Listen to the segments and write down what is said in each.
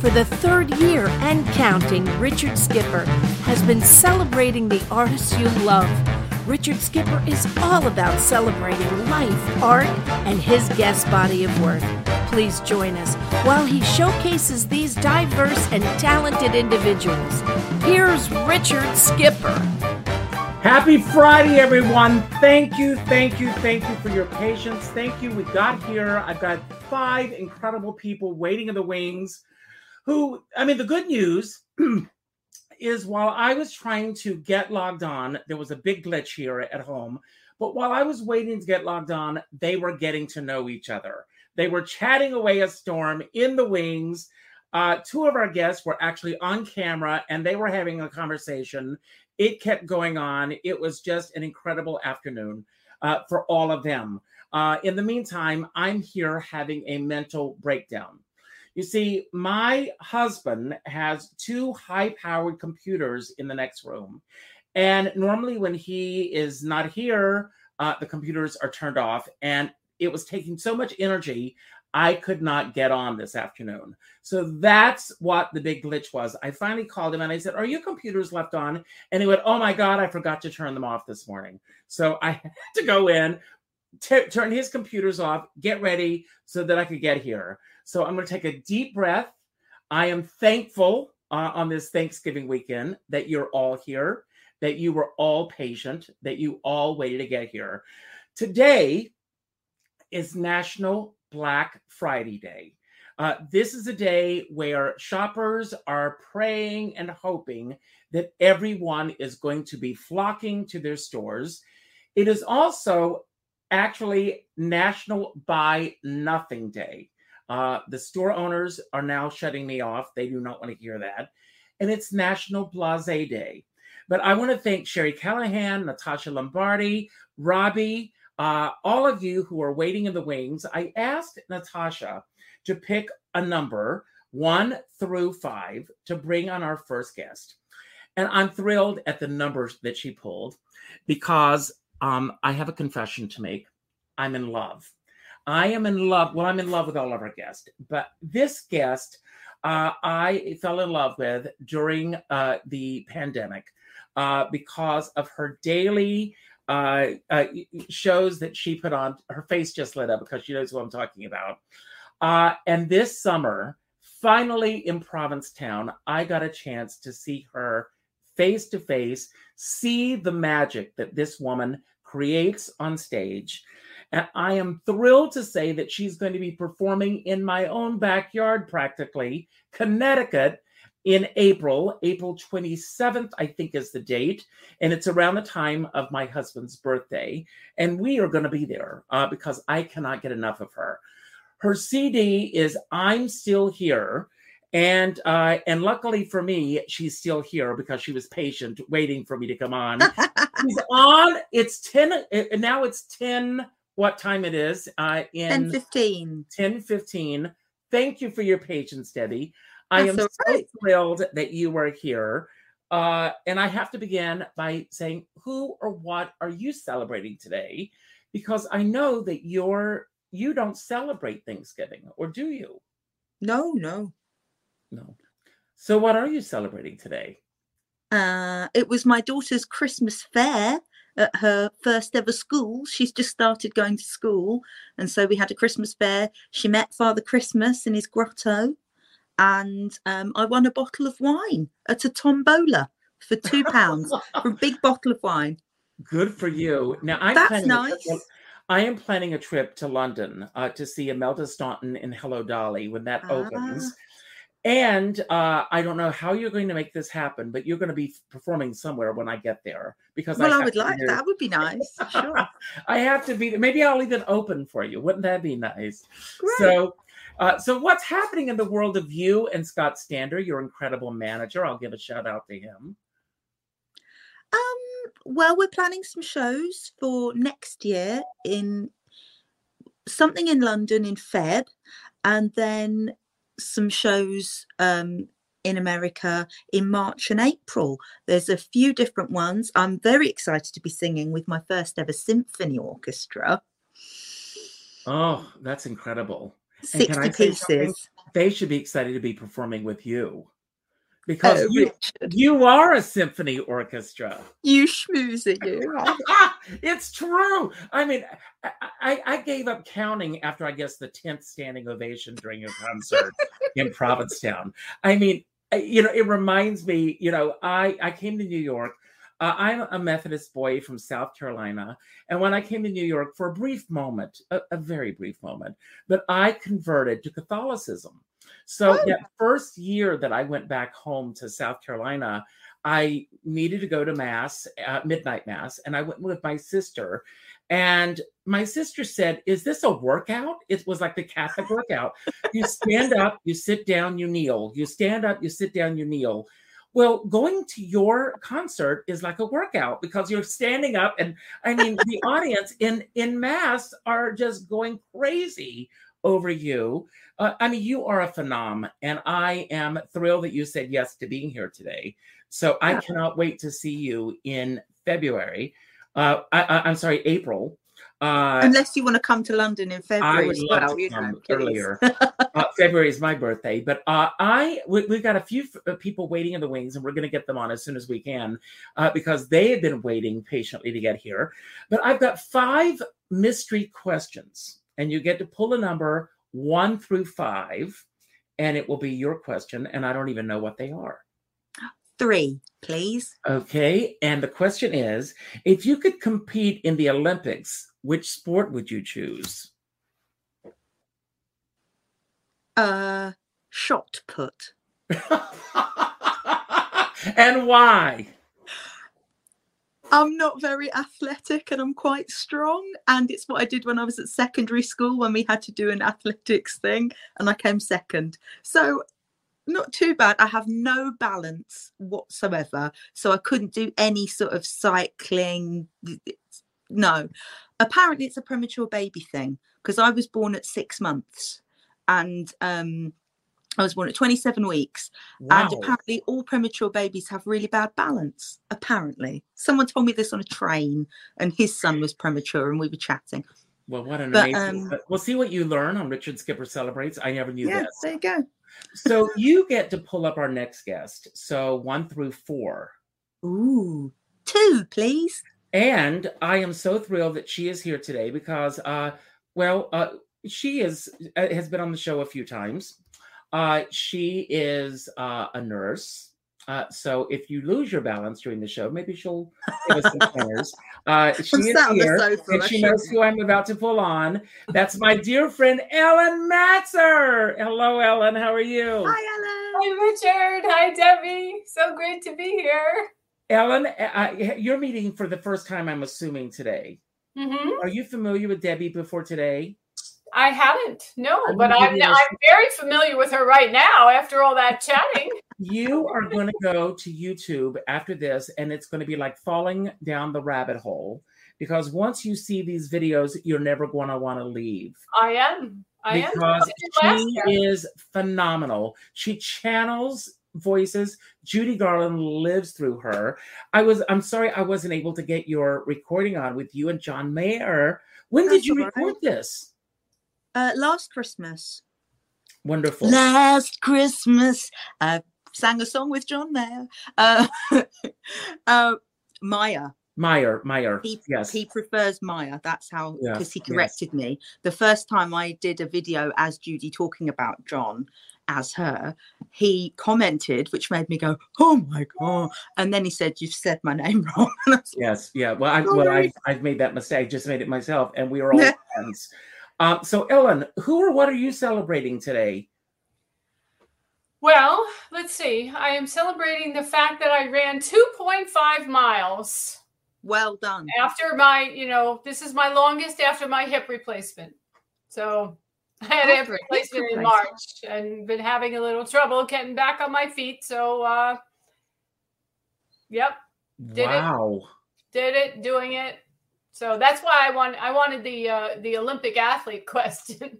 For the third year and counting, Richard Skipper has been celebrating the artists you love. Richard Skipper is all about celebrating life, art, and his guest body of work. Please join us while he showcases these diverse and talented individuals. Here's Richard Skipper. Happy Friday, everyone. Thank you, thank you, thank you for your patience. Thank you. We got here. I've got five incredible people waiting in the wings who, I mean, the good news is while I was trying to get logged on, there was a big glitch here at home. But while I was waiting to get logged on, they were getting to know each other. They were chatting away a storm in the wings. Uh, two of our guests were actually on camera and they were having a conversation it kept going on. It was just an incredible afternoon uh, for all of them. Uh, in the meantime, I'm here having a mental breakdown. You see, my husband has two high powered computers in the next room. And normally, when he is not here, uh, the computers are turned off. And it was taking so much energy I could not get on this afternoon. So that's what the big glitch was. I finally called him and I said, Are your computers left on? And he went, Oh my God, I forgot to turn them off this morning. So I had to go in, t- turn his computers off, get ready so that I could get here. So I'm going to take a deep breath. I am thankful uh, on this Thanksgiving weekend that you're all here, that you were all patient, that you all waited to get here. Today is National Black Friday Day. Uh, this is a day where shoppers are praying and hoping that everyone is going to be flocking to their stores. It is also actually National Buy Nothing Day. Uh, the store owners are now shutting me off. They do not want to hear that. And it's National Blase Day. But I want to thank Sherry Callahan, Natasha Lombardi, Robbie, uh, all of you who are waiting in the wings, I asked Natasha to pick a number one through five to bring on our first guest. And I'm thrilled at the numbers that she pulled because um, I have a confession to make. I'm in love. I am in love. Well, I'm in love with all of our guests, but this guest uh, I fell in love with during uh, the pandemic uh, because of her daily uh, uh, shows that she put on. Her face just lit up because she knows what I'm talking about. Uh, and this summer, finally in Provincetown, I got a chance to see her face to face, see the magic that this woman creates on stage. And I am thrilled to say that she's going to be performing in my own backyard, practically, Connecticut, in April. April 27th, I think, is the date. And it's around the time of my husband's birthday. And we are going to be there uh, because I cannot get enough of her. Her CD is I'm Still Here. And uh, and luckily for me, she's still here because she was patient, waiting for me to come on. she's on. It's ten uh, now. It's ten. What time it is? Uh, in 10 15. 10 15. Thank you for your patience, Debbie. I am so right. thrilled that you are here. Uh, and I have to begin by saying, who or what are you celebrating today? Because I know that you're you don't celebrate Thanksgiving, or do you? No, no, no. So, what are you celebrating today? Uh, it was my daughter's Christmas fair at her first ever school. She's just started going to school, and so we had a Christmas fair. She met Father Christmas in his grotto and um, I won a bottle of wine at a tombola for two pounds for a big bottle of wine. Good for you. Now I'm That's planning, nice. I am planning a trip to London uh, to see Imelda Staunton in Hello Dolly when that ah. opens. And uh, I don't know how you're going to make this happen, but you're going to be performing somewhere when I get there because well, I, I would like that. Would be nice. Sure, I have to be there. Maybe I'll even open for you. Wouldn't that be nice? Great. So uh, so, what's happening in the world of you and Scott Stander, your incredible manager? I'll give a shout out to him. Um, well, we're planning some shows for next year in something in London in Feb, and then some shows um, in America in March and April. There's a few different ones. I'm very excited to be singing with my first ever symphony orchestra. Oh, that's incredible. 60 pieces. they should be excited to be performing with you because Oh, you, Richard, you are a symphony orchestra. you schmoozer, you. it's true. I mean, I, I, I gave up counting after I guess the tenth standing ovation during your concert in Provincetown. I mean, you know, it reminds me. You know, I I came to New York. Uh, I'm a Methodist boy from South Carolina, and when I came to New York for a brief moment, a, a very brief moment, but I converted to Catholicism. So Oh. that first year that I went back home to South Carolina, I needed to go to mass, uh, midnight mass, and I went with my sister. And my sister said, Is this a workout? It was like the Catholic workout. You stand up, you sit down, you kneel. You stand up, you sit down, you kneel. Well, going to your concert is like a workout because you're standing up, and I mean, the audience in in mass are just going crazy over you. Uh, I mean, you are a phenom, and I am thrilled that you said yes to being here today. So I Yeah. cannot wait to see you in February. Uh, I, I, I'm sorry, April. Uh, Unless you want to come to London in February would as love well, to you know, earlier. uh, February is my birthday, but uh, I we, we've got a few f- uh, people waiting in the wings, and we're going to get them on as soon as we can uh, because they have been waiting patiently to get here. But I've got five mystery questions, and you get to pull a number one through five, and it will be your question, and I don't even know what they are. Three, please. Okay, and the question is: If you could compete in the Olympics, which sport would you choose? Uh, shot put. and why? I'm not very athletic and I'm quite strong. And it's what I did when I was at secondary school when we had to do an athletics thing and I came second. So, not too bad. I have no balance whatsoever. So, I couldn't do any sort of cycling. No. Apparently, it's a premature baby thing because I was born at six months and um, I was born at 27 weeks. And apparently, all premature babies have really bad balance. Apparently, someone told me this on a train, and his son was premature, and we were chatting. Well, what an But, amazing. um, we'll see what you learn on Richard Skipper Celebrates. I never knew yeah, this. there you go. So you get to pull up our next guest. So one through four. Ooh, two, please. And I am so thrilled that she is here today because, uh, well, uh, she is uh, has been on the show a few times. Uh, she is uh, a nurse. Uh, so if you lose your balance during the show, maybe she'll give us some pointers. Uh, she I'm is sat on the here, sofa, and she knows shouldn't. who I'm about to pull on. That's my dear friend Ellen Matzer. Hello, Ellen. How are you? Hi, Ellen. Hi, Richard. Hi, Debbie. So great to be here. Ellen, uh, you're meeting for the first time, I'm assuming today. hmm Are you familiar with Debbie before today? I haven't, no, I'm but I'm, you a- I'm very familiar with her right now after all that chatting. You are going to go to YouTube after this, and it's going to be like falling down the rabbit hole because once you see these videos, you're never going to want to leave I am. I am. because What did you ask she is phenomenal. She channels voices. Judy Garland lives through her. I was. I'm sorry, I wasn't able to get your recording on with you and John Mayer. When did you all right. record this? Uh, last Christmas. Wonderful. Last Christmas, I sang a song with John Mayer. Uh, uh, Maya. Meyer, Meyer. He, yes. he prefers Maya. That's how, Yes, because he yes. corrected me. The first time I did a video as Judy talking about John as her, he commented, which made me go, "Oh my god!" And then he said, "You've said my name wrong." And I was like, Yes, yeah. Well, I well, Sorry. I I've made that mistake. Just made it myself, and we are all friends. Um, so, Ellen, who or what are you celebrating today? Well, let's see. I am celebrating the fact that I ran 2.5 miles well done. after my, you know, this is my longest after my hip replacement. So I had a hip After a hip replacement in. March and been having a little trouble getting back on my feet. So, uh, yep, Did it. wow. did it, doing it. So that's why I want I wanted the uh, the Olympic athlete question.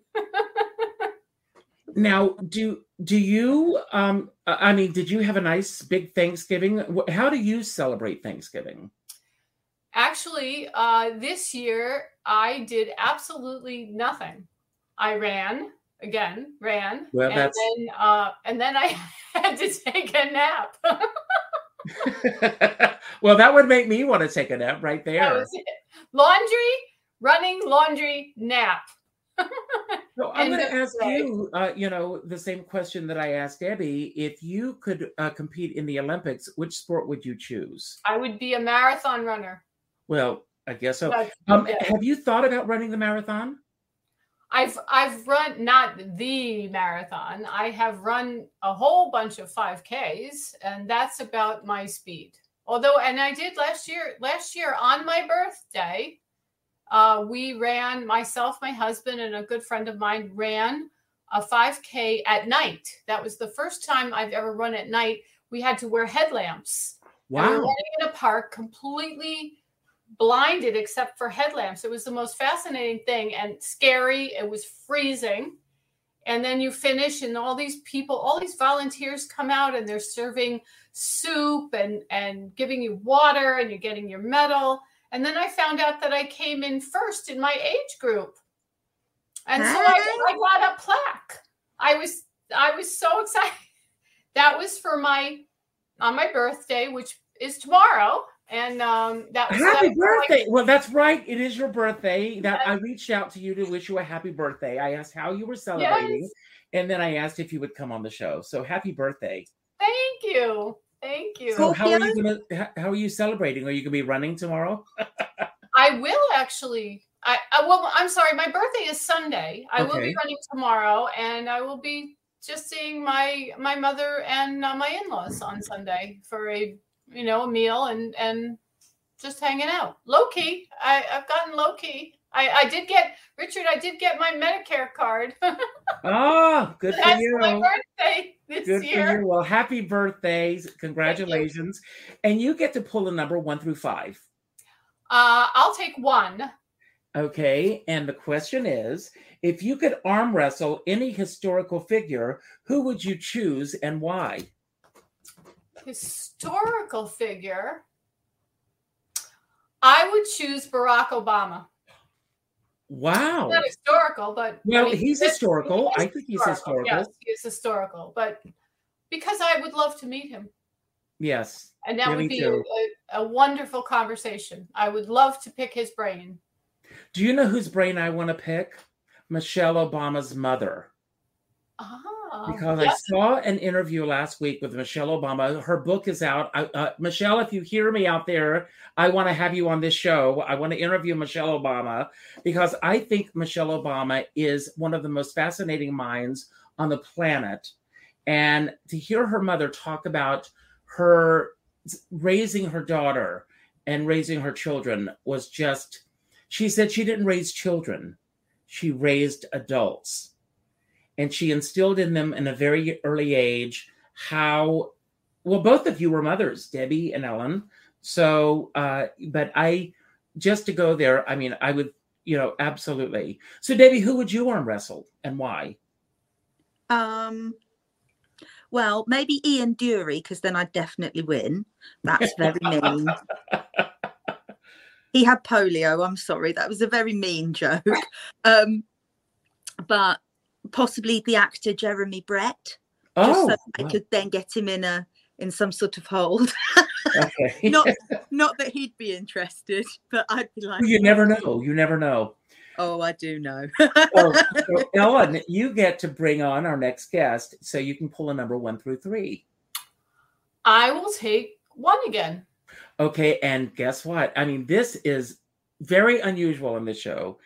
Now, do do you? Um, I mean, did you have a nice big Thanksgiving? How do you celebrate Thanksgiving? Actually, uh, this year I did absolutely nothing. I ran again, ran. Well, and then uh, and then I had to take a nap. well, that would make me want to take a nap right there. Laundry, running, laundry, nap. So I'm going to ask day. you, uh, you know, the same question that I asked Debbie. If you could uh, compete in the Olympics, which sport would you choose? I would be a marathon runner. Well, I guess so. Um. Have you thought about running the marathon? I've I've run not the marathon. I have run a whole bunch of 5Ks and that's about my speed. Although and I did last year last year on my birthday uh, we ran myself my husband and a good friend of mine ran a 5k at night that was the first time i've ever run at night we had to wear headlamps And we were Wow. running in a park completely blinded except for headlamps. It was the most fascinating thing and scary. It was freezing. And then you finish, and all these people, all these volunteers come out and they're serving soup and, and giving you water, and you're getting your medal. And then I found out that I came in first in my age group. And so I, I got a plaque. I was I was so excited. That was for my on my birthday, which is tomorrow. And um that was Happy that was like- birthday! Well, that's right. It is your birthday. That I reached out to you to wish you a happy birthday. I asked how you were celebrating, Yes. and then I asked if you would come on the show. So happy birthday! Thank you. Thank you. So how are you gonna? How are you celebrating? Are you gonna be running tomorrow? I will actually. I, I well, I'm sorry. My birthday is Sunday. I will be running tomorrow, and I will be just seeing my my mother and uh, my in-laws on Sunday for a you know a meal and and just hanging out. Low key. I, I've gotten low key. I, I did get Richard. I did get my Medicare card. Oh, good for That's you. my birthday this Good year. for you. Well, happy birthdays. Congratulations. And you get to pull a number one through five. Uh, I'll take one. Okay. And the question is if you could arm wrestle any historical figure, who would you choose and why? Historical figure, I would choose Barack Obama. Wow. Not historical, but Well, I mean, he's historical. he I think he's historical. Yes, he is historical, but because I would love to meet him, Yes. and that Yeah, would be a, a, a wonderful conversation. I would love to pick his brain. Do you know whose brain I want to pick? Michelle Obama's mother. Ah, because yes, I saw an interview last week with Michelle Obama. Her book is out. I, uh, Michelle, if you hear me out there, I want to have you on this show. I want to interview Michelle Obama because I think Michelle Obama is one of the most fascinating minds on the planet. And to hear her mother talk about her raising her daughter and raising her children was just, she said she didn't raise children, she raised adults and she instilled in them in a very early age how well both of you were mothers debbie and ellen so uh but i just to go there i mean i would you know absolutely so debbie who would you arm wrestle and why Um, well, maybe Ian Dury, because then I'd definitely win. That's very mean. He had polio. I'm sorry, that was a very mean joke. Um, but possibly the actor Jeremy Brett, just oh so I could then get him in a in some sort of hold. okay. not not that he'd be interested, but I'd be like, you never know you never know oh, I do know. well, so ellen you get to bring on our next guest so you can pull a number one through three I will take one again. Okay, and guess what? I mean, this is very unusual in the show.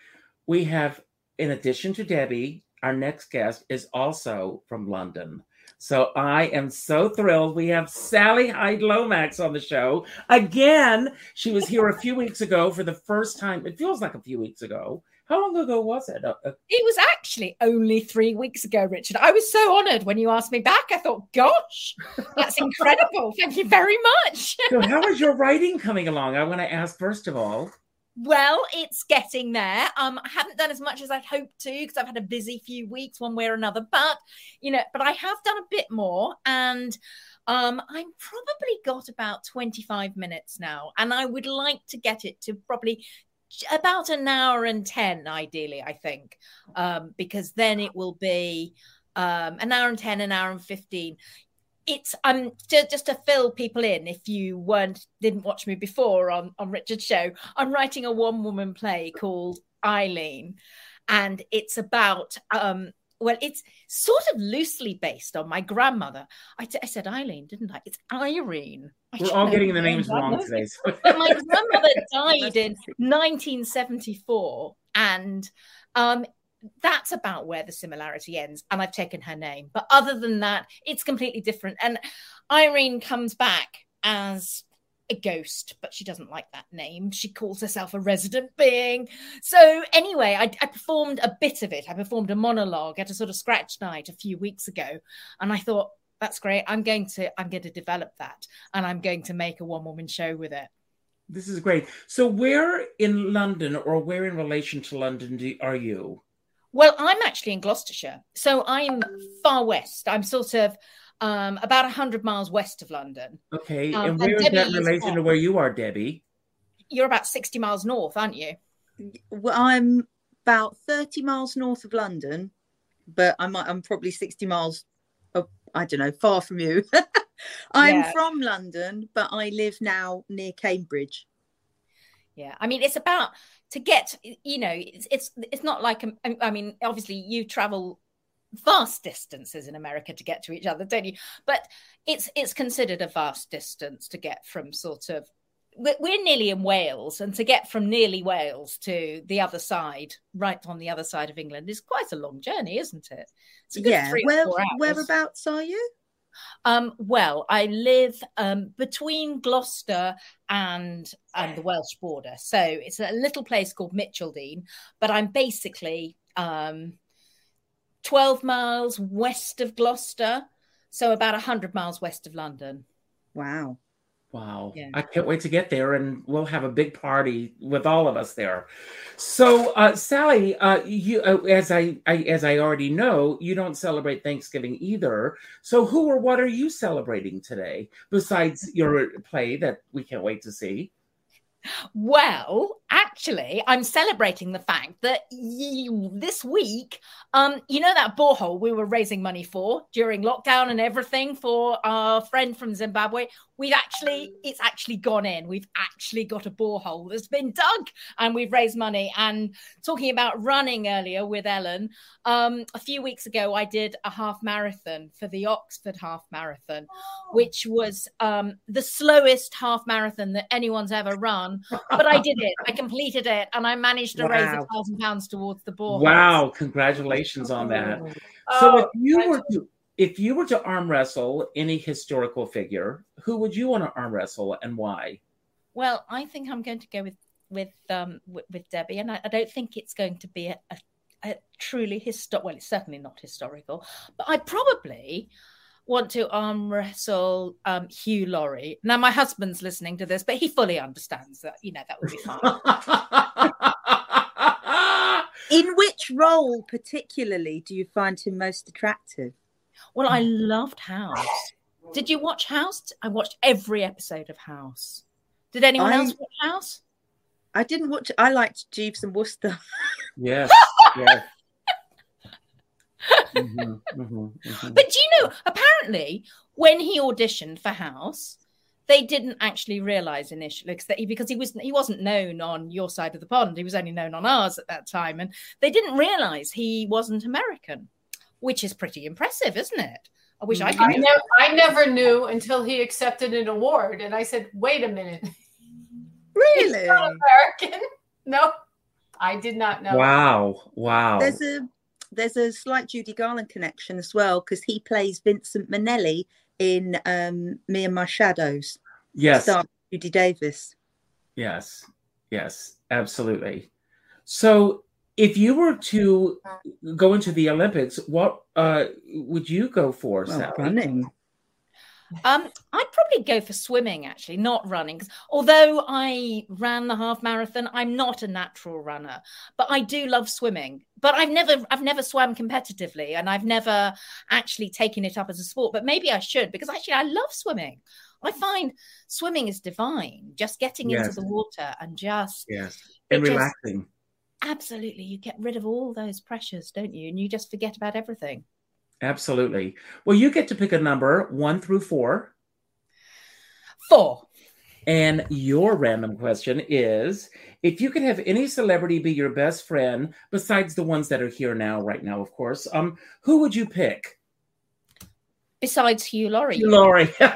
We have, in addition to Debbie, our next guest is also from London. So I am so thrilled. We have Sally Hyde Lomax on the show. Again, she was here a few weeks ago for the first time. It feels like a few weeks ago. How long ago was it? Uh, uh, It was actually only three weeks ago, Richard. I was so honoured when you asked me back. I thought, gosh, that's incredible. Thank you very much. so, how is your writing coming along? I want to ask first of all. Well, it's getting there. Um, I haven't done as much as I'd hoped to because I've had a busy few weeks, one way or another. But you know, but I have done a bit more, and um, I've probably got about twenty-five minutes now, and I would like to get it to probably about an hour and 10 ideally i think um, because then it will be um, an hour and 10 an hour and 15 it's um to, just to fill people in if you weren't didn't watch me before on on richard's show i'm writing a one woman play called eileen and it's about um well, it's sort of loosely based on my grandmother. I, t- I said Eileen, didn't I? It's Irene. I We're all getting the names wrong today. So. my grandmother died in 1974, and um, that's about where the similarity ends. And I've taken her name, but other than that, it's completely different. And Irene comes back as a ghost, but she doesn't like that name. She calls herself a resident being. So, anyway, I, I, performed a bit of it. I performed a monologue at a sort of scratch night a few weeks ago. And I thought, that's great. I'm going to I'm going to develop that and I'm going to make a one woman show with it. This is great. So where in London or where in relation to London do, are you? Well, I'm actually in Gloucestershire. So I'm far west. I'm sort of um, about 100 miles west of London. Okay. Um, and where and is that in relation to where you are, Debbie? You're about 60 miles north, aren't you? Well, I'm about 30 miles north of London, but I'm, I'm probably 60 miles, oh, I don't know, far from you. I'm yeah. from London, but I live now near Cambridge. Yeah. I mean, it's about to get, you know, it's, it's, it's not like, um, I mean, obviously you travel vast distances in America to get to each other, don't you? But it's it's considered a vast distance to get from sort of we're nearly in Wales, and to get from nearly Wales to the other side, right on the other side of England, is quite a long journey, isn't it? yeah. Where, whereabouts are you? Um, well, I live um, between Gloucester and and the Welsh border, so it's a little place called Mitcheldean. But I'm basically um, 12 miles west of Gloucester, so about 100 miles west of London. Wow. Wow. Yeah. I can't wait to get there and we'll have a big party with all of us there. So, uh, Sally, uh, you uh, as I, I as I already know, you don't celebrate Thanksgiving either. So, who or what are you celebrating today besides your play that we can't wait to see? Well, actually, I'm celebrating the fact that you, this week, um, you know that borehole we were raising money for during lockdown and everything for our friend from Zimbabwe. We've actually, it's actually gone in. We've actually got a borehole that's been dug, and we've raised money. And talking about running earlier with Ellen, um, a few weeks ago, I did a half marathon for the Oxford Half Marathon, oh. which was um, the slowest half marathon that anyone's ever run. But I did it. I completed it, and I managed to wow. raise a thousand pounds towards the board. Wow! Congratulations on that. Oh, so if you were to if you were to arm wrestle any historical figure, who would you want to arm wrestle and why? Well, I think I'm going to go with with um with, with Debbie, and I, I, don't think it's going to be a, a, a truly historical. Well, it's certainly not historical, but I probably want to arm wrestle um, Hugh Laurie. Now, my husband's listening to this, but he fully understands that, you know, that would be fine. In which role, particularly, do you find him most attractive? Well, I loved House. Did you watch House? I watched every episode of House. Did anyone I, else watch House? I didn't watch. I liked Jeeves and Wooster. Yes. yes. Mm-hmm, mm-hmm, mm-hmm. But do you know? Apparently, when he auditioned for House, they didn't actually realize initially because he, because he was he wasn't known on your side of the pond. He was only known on ours at that time, and they didn't realize he wasn't American, which is pretty impressive, isn't it? I wish I could. I, never, I never knew until he accepted an award, and I said, "Wait a minute, really? American? No, I did not know." Wow, wow. There's a there's a slight Judy Garland connection as well because he plays Vincent Minnelli in um, Me and My Shadows. Yes, Judy Davis. Yes, yes, absolutely. So, if you were to go into the Olympics, what uh, would you go for? Well, running. Um, I'd probably go for swimming, actually, not running. Although I ran the half marathon, I'm not a natural runner, but I do love swimming. But I've never, I've never swam competitively, and I've never actually taken it up as a sport. But maybe I should because actually, I love swimming. I find swimming is divine. Just getting Yes. into the water and just Yes. And It just- relaxing. absolutely, you get rid of all those pressures, don't you? And you just forget about everything. Absolutely. Well, you get to pick a number one through four. Four. And your random question is if you could have any celebrity be your best friend, besides the ones that are here now, right now, of course, um, who would you pick? Besides Hugh Laurie. Laurie, um,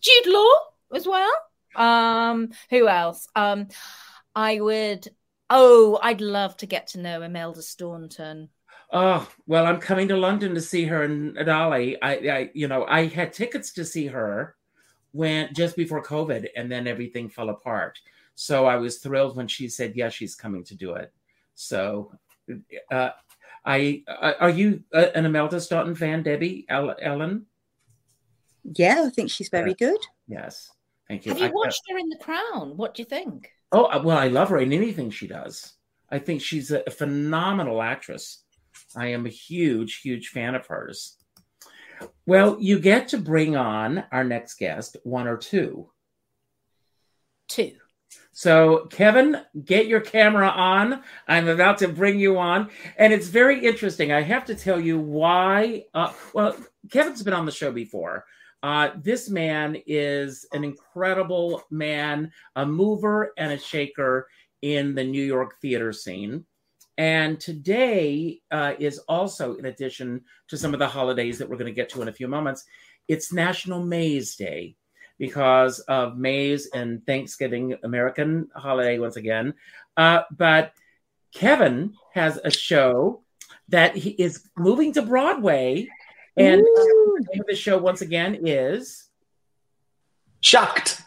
Jude Law as well. Um, who else? Um, I would. Oh, I'd love to get to know Imelda Staunton. oh, well, I'm coming to London to see her in Adali. I, I, you know, I had tickets to see her when just before COVID, and then everything fell apart. So I was thrilled when she said, "Yes, she's coming to do it." So, uh, I uh, are you uh, an Imelda Staunton fan, Debbie El- Ellen? Yeah, I think she's very good. Yes, thank you. Have you I- watched her in The Crown? What do you think? Oh uh, well, I love her in anything she does. I think she's a phenomenal actress. I am a huge, huge fan of hers. Well, you get to bring on our next guest, one or two. Two. So, Kevin, get your camera on. I'm about to bring you on. And it's very interesting. I have to tell you why. Uh, well, Kevin's been on the show before. Uh, this man is an incredible man, a mover and a shaker in the New York theater scene. And today uh, is also, in addition to some of the holidays that we're going to get to in a few moments, it's National Maize Day because of maize and Thanksgiving American holiday once again. Uh, but Kevin has a show that he is moving to Broadway, and Ooh. the name of the show once again is Shucked.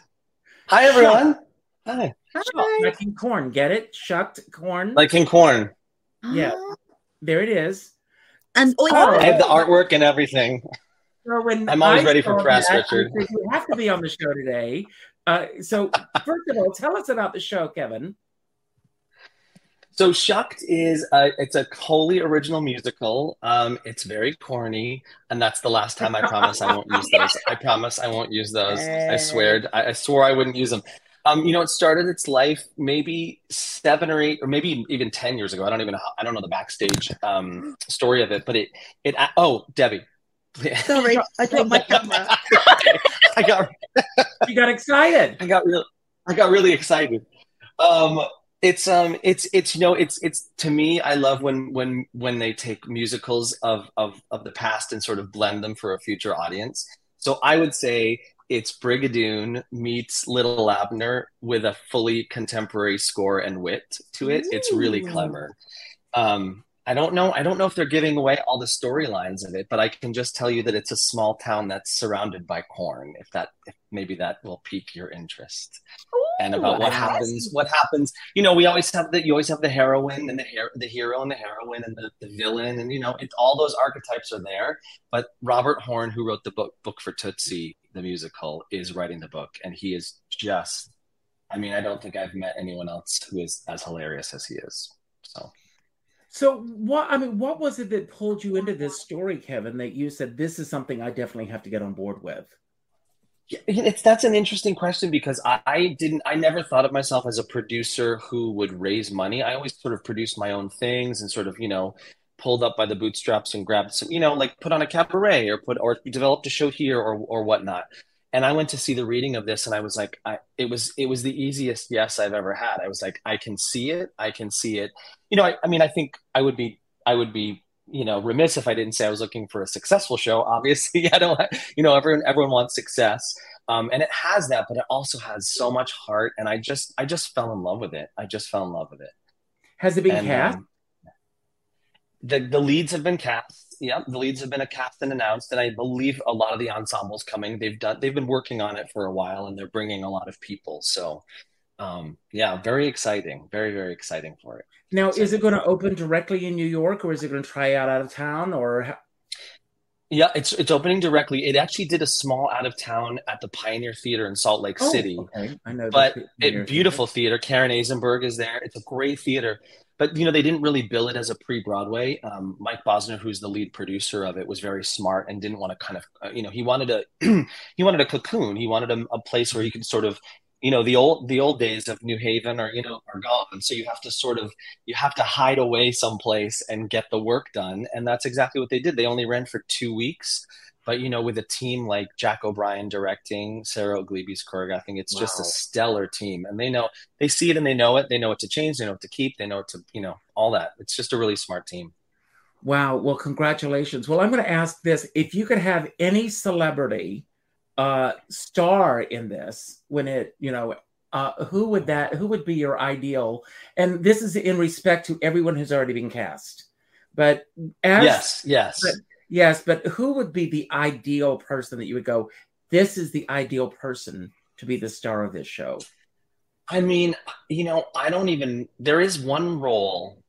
Hi, everyone. Hi. Hi. Shucking Corn. Get it? Shucked corn. Like in corn. Yeah. there it is. And oh, Oh. I have the artwork and everything. So when I'm always I ready for press, that, Richard. I You have to be on the show today. Uh, so first of all, tell us about the show, Kevin. So Shucked is a, it's a wholly original musical. Um, it's very corny, and that's the last time I promise I won't use those. I promise I won't use those. I swear. I, I swore I wouldn't use them. Um, you know, it started its life maybe seven or eight, or maybe even ten years ago. I don't even know. I don't know the backstage um, story of it, but it it. Oh, Debbie. sorry, I dropped my camera. I got You got excited. I got real I got really excited. Um it's um it's it's you know it's it's to me I love when when when they take musicals of of of the past and sort of blend them for a future audience. So I would say it's Brigadoon meets Little Abner with a fully contemporary score and wit to it. It's really clever. Um I don't know. I don't know if they're giving away all the storylines of it, but I can just tell you that it's a small town that's surrounded by corn. If that, if maybe that will pique your interest and about what happens what happens you know we always have the you always have the heroine and the hero the hero and the heroine and the, the villain and you know it, all those archetypes are there but robert horn who wrote the book book for tootsie the musical is writing the book and he is just i mean i don't think i've met anyone else who is as hilarious as he is so So what I mean, what was it that pulled you into this story, Kevin, that you said this is something I definitely have to get on board with? Yeah, it's that's an interesting question because I, I didn't I never thought of myself as a producer who would raise money. I always sort of produced my own things and sort of, you know, pulled up by the bootstraps and grabbed some, you know, like put on a cabaret or put or developed a show here or or whatnot. And I went to see the reading of this and I was like, I it was it was the easiest yes I've ever had. I was like, I can see it, I can see it. You know, I, I mean I think I would be I would be you know remiss if I didn't say I was looking for a successful show. Obviously, I don't you know everyone everyone wants success um, and it has that but it also has so much heart and i just i just fell in love with it i just fell in love with it Has it been And, cast? um, the the leads have been cast yeah the leads have been cast and announced and i believe a lot of the ensembles coming. They've done they've been working on it for a while and they're bringing a lot of people. So um, yeah very exciting very very exciting for it. Now, is it going to open directly in New York, or is it going to try out out of town, or yeah it's it's opening directly. It actually did a small out of town at the pioneer theater in salt lake Oh, city. okay, I know, but it, beautiful theater. Karen Azenberg is there. It's a great theater. But you know they didn't really bill it as a pre-broadway. Um, mike bosner who's the lead producer of it was very smart and didn't want to kind of uh, you know he wanted a he wanted a cocoon. He wanted a, a, place where he could sort of you know the old the old days of new haven are you know are gone so you have to sort of you have to hide away someplace and get the work done. And that's exactly what they did. They only ran for two weeks but you know, with a team like Jack O'Brien directing, Sarah O'Gleby's choreographing, it's wow. just a stellar team. And they know they see it and they know it. They know what to change. They know what to keep. They know what to you know all that. It's just a really smart team. Wow. Well, congratulations. Well, I'm going to ask this: if you could have any celebrity uh, star in this, when it you know uh, who would that who would be your ideal and this is in respect to everyone who's already been cast but as, yes yes Yes, but who would be the ideal person that you would go, this is the ideal person to be the star of this show? I mean, you know, I don't even, there is one role.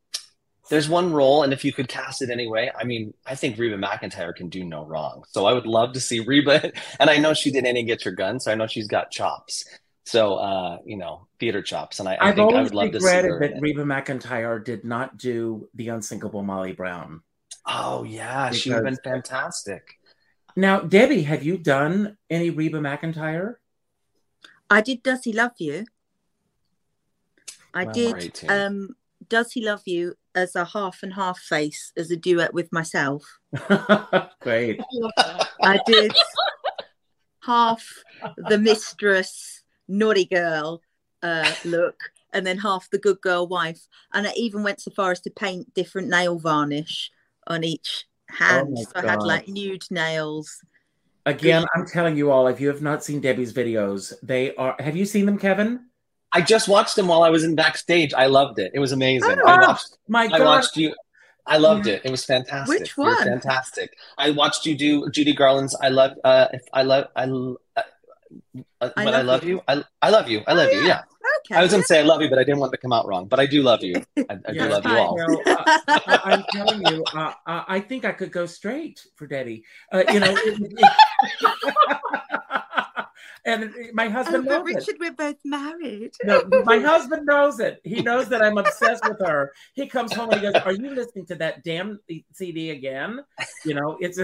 There's one role, and if you could cast it anyway, I mean, I think Reba McEntire can do no wrong. So I would love to see Reba, and I know she did Annie Get Your Gun, so I know she's got chops. So uh, you know, theater chops, and I, I think I would love to see her. that Reba McEntire did not do the unsinkable Molly Brown. Oh yeah, because... she would have been fantastic. Now, Debbie, have you done any Reba McEntire? I did Does He Love You? I well, did um Does He Love You as a half and half face as a duet with myself. Great. I did half the mistress naughty girl uh, look and then half the good girl wife. And I even went so far as to paint different nail varnish on each hand. Oh so I had like nude nails. Again, I'm telling you all, if you have not seen Debbie's videos, they are. Have you seen them, Kevin? I just watched them while I was in backstage. I loved it. It was amazing. Oh, I watched. My God. I watched you. I loved it. It was fantastic. Which one? You're fantastic. I watched you do Judy Garland's "I Love." Uh, if I love, I, uh, uh, I, love, I love you. you. I, I love you. I love oh, you. Yeah. Okay. I was going to say I love you, but I didn't want to come out wrong. But I do love you. I, I do love you all. You know, uh, I, am telling you, uh, uh, I think I could go straight for Daddy. Uh, you know. and my husband oh, knows Richard, it. we're both married. No, my husband knows it. He knows that I'm obsessed with her. He comes home and he goes, "Are you listening to that damn CD again?" You know, it's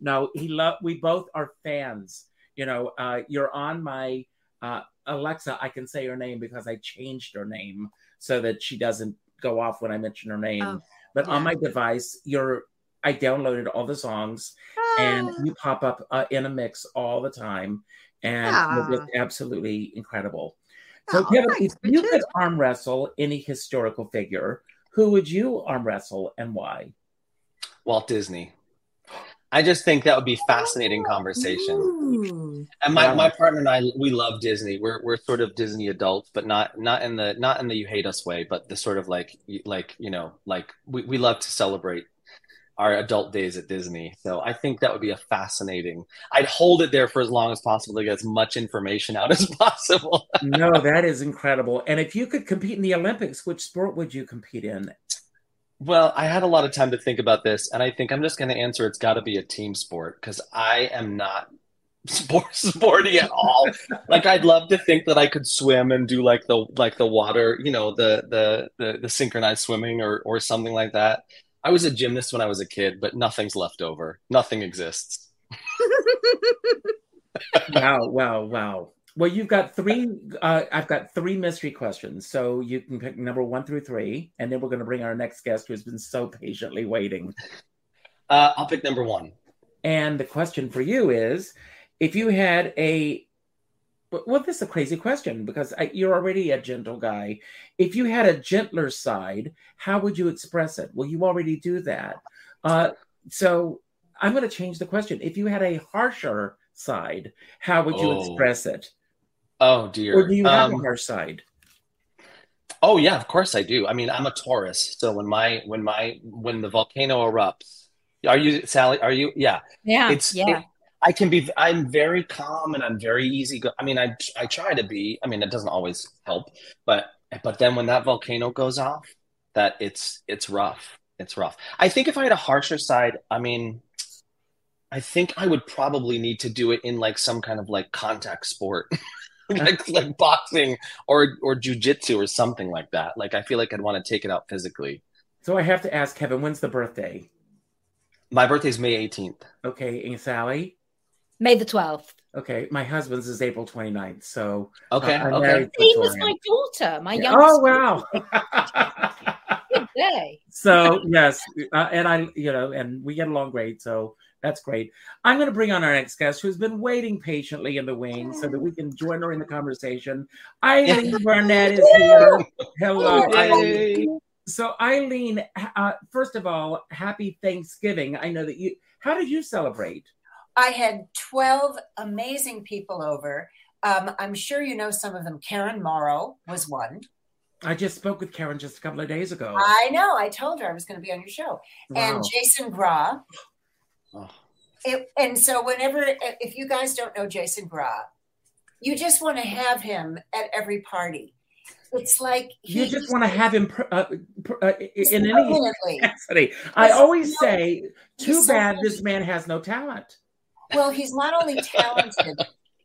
no. He love. We both are fans. You know, uh, you're on my uh, Alexa, I can say her name because I changed her name so that she doesn't go off when I mention her name. Oh, but yeah. on my device, you're I downloaded all the songs and ah. you pop up uh, in a mix all the time, and yeah. it's absolutely incredible. So, oh, Kevin, if you could arm wrestle any historical figure, who would you arm wrestle and why? Walt Disney. I just think that would be fascinating oh, conversation. Ooh. And my, my partner and I, we love Disney. We're we're sort of Disney adults, but not not in the not in the you hate us way, but the sort of like like you know like we, we love to celebrate our adult days at Disney. So I think that would be a fascinating. I'd hold it there for as long as possible to get as much information out as possible. no, that is incredible. And if you could compete in the Olympics, which sport would you compete in? Well, I had a lot of time to think about this, and I think I'm just going to answer it's got to be a team sport because I am not sport sporty at all. like I'd love to think that I could swim and do like the like the water, you know, the the the, the synchronized swimming or or something like that. I was a gymnast when I was a kid, but nothing's left over. Nothing exists. wow! Wow! Wow! Well, you've got three. Uh, I've got three mystery questions, so you can pick number one through three, and then we're going to bring our next guest, who has been so patiently waiting. Uh, I'll pick number one. And the question for you is, if you had a, well, this is a crazy question because I, you're already a gentle guy. If you had a gentler side, how would you express it? Well, you already do that. Uh, so I'm going to change the question. If you had a harsher side, how would you oh. express it? Oh dear. Or do you have um, a harsh side? Oh yeah, of course I do. I mean, I'm a Taurus, so when my when my when the volcano erupts, are you Sally? Are you? Yeah. Yeah. It's yeah. It, I can be. I'm very calm and I'm very easy. Go- I mean, I I try to be. I mean, it doesn't always help, but but then when that volcano goes off, that it's it's rough. It's rough. I think if I had a harsher side, I mean, I think I would probably need to do it in like some kind of like contact sport. like like boxing or or jujitsu or something like that. Like I feel like I'd want to take it out physically. So I have to ask Kevin, when's the birthday? My birthday's May 18th. Okay, and Sally? May the 12th. Okay, my husband's is April 29th. So Okay, uh, okay. married Same as my daughter, my Yeah. youngest. Oh wow. Good day. so yes, uh, and I, you know, and we get along great. So that's great. I'm going to bring on our next guest, who's been waiting patiently in the wings, so that we can join her in the conversation. Eileen Burnett is here. Hello, Eileen. So Eileen, uh, first of all, happy Thanksgiving. I know that you. How did you celebrate? I had 12 amazing people over. Um, I'm sure you know some of them. Karen Morrow was one. I just spoke with Karen just a couple of days ago. I know. I told her I was going to be on your show. Wow. And Jason Graae. Oh. It, and so, whenever, if you guys don't know Jason Graae, you just want to have him at every party. It's like you just want to have him pr- uh, pr- uh, in any capacity. I always No, say, too he's so bad this man has no talent. Well, he's not only talented,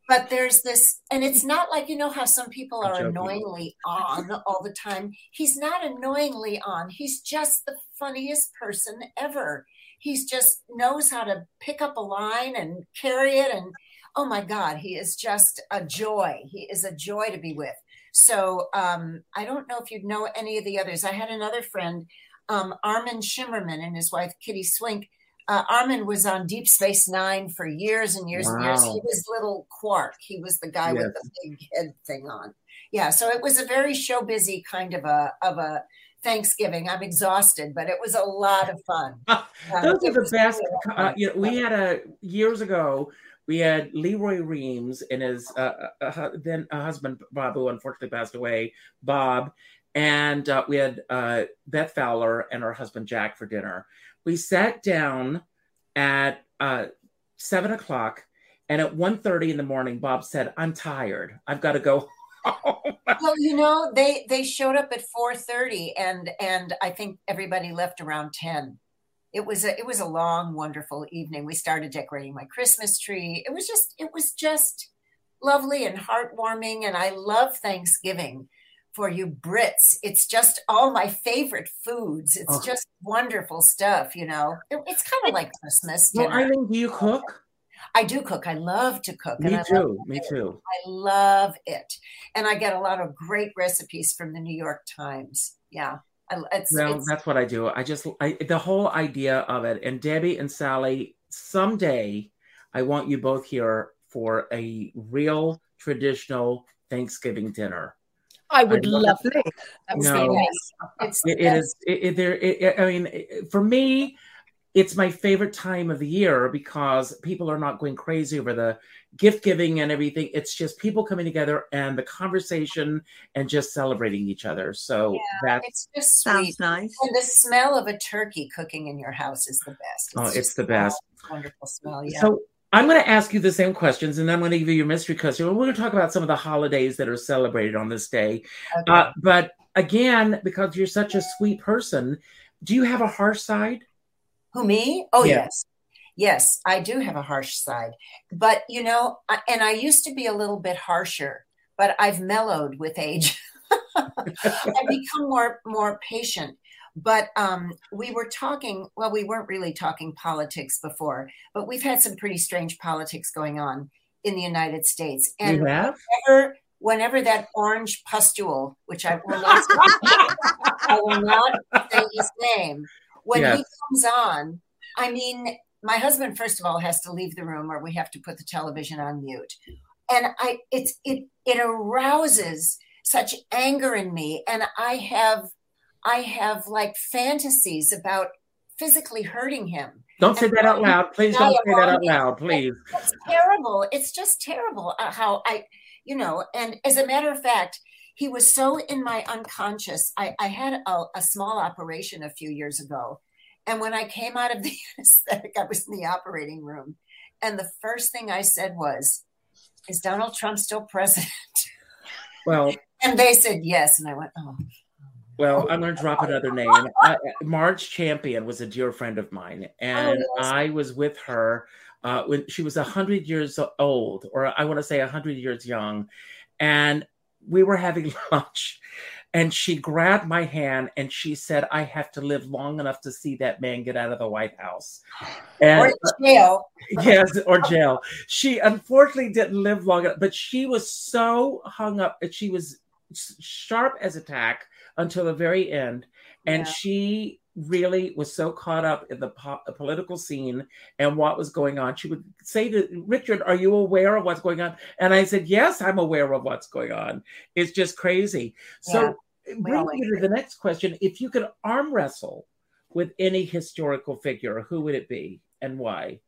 but there's this, and it's not like you know how some people I'm are joking. annoyingly on all the time. He's not annoyingly on. He's just the funniest person ever. He's just knows how to pick up a line and carry it. And oh my God, he is just a joy. He is a joy to be with. So um, I don't know if you'd know any of the others. I had another friend, um, Armin Shimerman, and his wife Kitty Swink uh, Armin was on Deep Space Nine for years and years and years. Wow. He was little Quark. He was the guy with the big head thing on. Yeah, so it was a very show busy kind of a of a Thanksgiving. I'm exhausted, but it was a lot of fun. Uh, Those are the best. really Uh, you know, we had a years ago. We had Lee Roy Reams and his uh, uh, uh, then husband Bob, who unfortunately passed away, Bob, and uh, we had uh, Beth Fowler and her husband Jack for dinner. We sat down at uh, seven o'clock, and at 1.30 in the morning, Bob said, "I'm tired. I've got to go Oh, home." well, you know, they they showed up at 4:30 and and I think everybody left around 10. It was a it was a long wonderful evening. We started decorating my Christmas tree. It was just it was just lovely and heartwarming and I love Thanksgiving for you Brits. It's just all my favorite foods. It's Oh. just wonderful stuff, you know. It- it's kind of like Christmas well, dinner. Eileen, do you cook? I do cook. I love to cook. and Me I love too. Me too. I love it, and I get a lot of great recipes from the New York Times. Yeah, I, it's, Well, it's that's what I do. I just I, the whole idea of it. And Debbie and Sally, someday I want you both here for a real traditional Thanksgiving dinner. I would I love love that. That would No. be amazing. it's It, it is. It, it, there. It, it- I mean, for me, it's my favorite time of the year because people are not going crazy over the gift giving and everything. It's just people coming together and the conversation and just celebrating each other. So that's It's just sweet, Sounds nice. and the smell of a turkey cooking in your house is the best. oh, it's the best. wonderful smell. Yeah. So I'm going to ask you the same questions, and then I'm going to give you your mystery question. We're going to talk about some of the holidays that are celebrated on this day. Okay. Uh, but again, because you're such a sweet person, do you have a harsh side? Who me? Oh Yeah. yes. Yes, I do have a harsh side. But you know, I, and I used to be a little bit harsher, but I've mellowed with age. I've become more more patient. But um, we were talking, well, we weren't really talking politics before, but we've had some pretty strange politics going on in the United States. And you have? whenever, whenever that orange pustule, which I will not, I will not say his name, when he comes on, I mean, my husband first of all has to leave the room, or we have to put the television on mute, and I it's it it arouses such anger in me, and I have I have like fantasies about physically hurting him. Don't say that out loud. Please don't say that out loud, please. It's terrible. It's just terrible uh, how I, you know, and as a matter of fact, he was so in my unconscious. I, I had a, a small operation a few years ago. And when I came out of the anesthetic, I was in the operating room. And the first thing I said was, Is Donald Trump still president? Well, And they said yes. And I went, Oh, well, I'm going to drop another name. Uh, Marge Champion was a dear friend of mine, and Oh, yes. I was with her uh, when she was hundred years old, or I want to say hundred years young. and we were having lunch and she grabbed my hand and she said, I have to live long enough to see that man get out of the White House. And, or jail. yes, or jail. She unfortunately didn't live long enough, but she was so hung up and she was sharp as a tack until the very end. And yeah. she really was so caught up in the po- political scene and what was going on. She would say to Richard, Are you aware of what's going on? And I said, Yes, I'm aware of what's going on. It's just crazy. So, yeah. bring me to the next question. If you could arm wrestle with any historical figure, who would it be and why?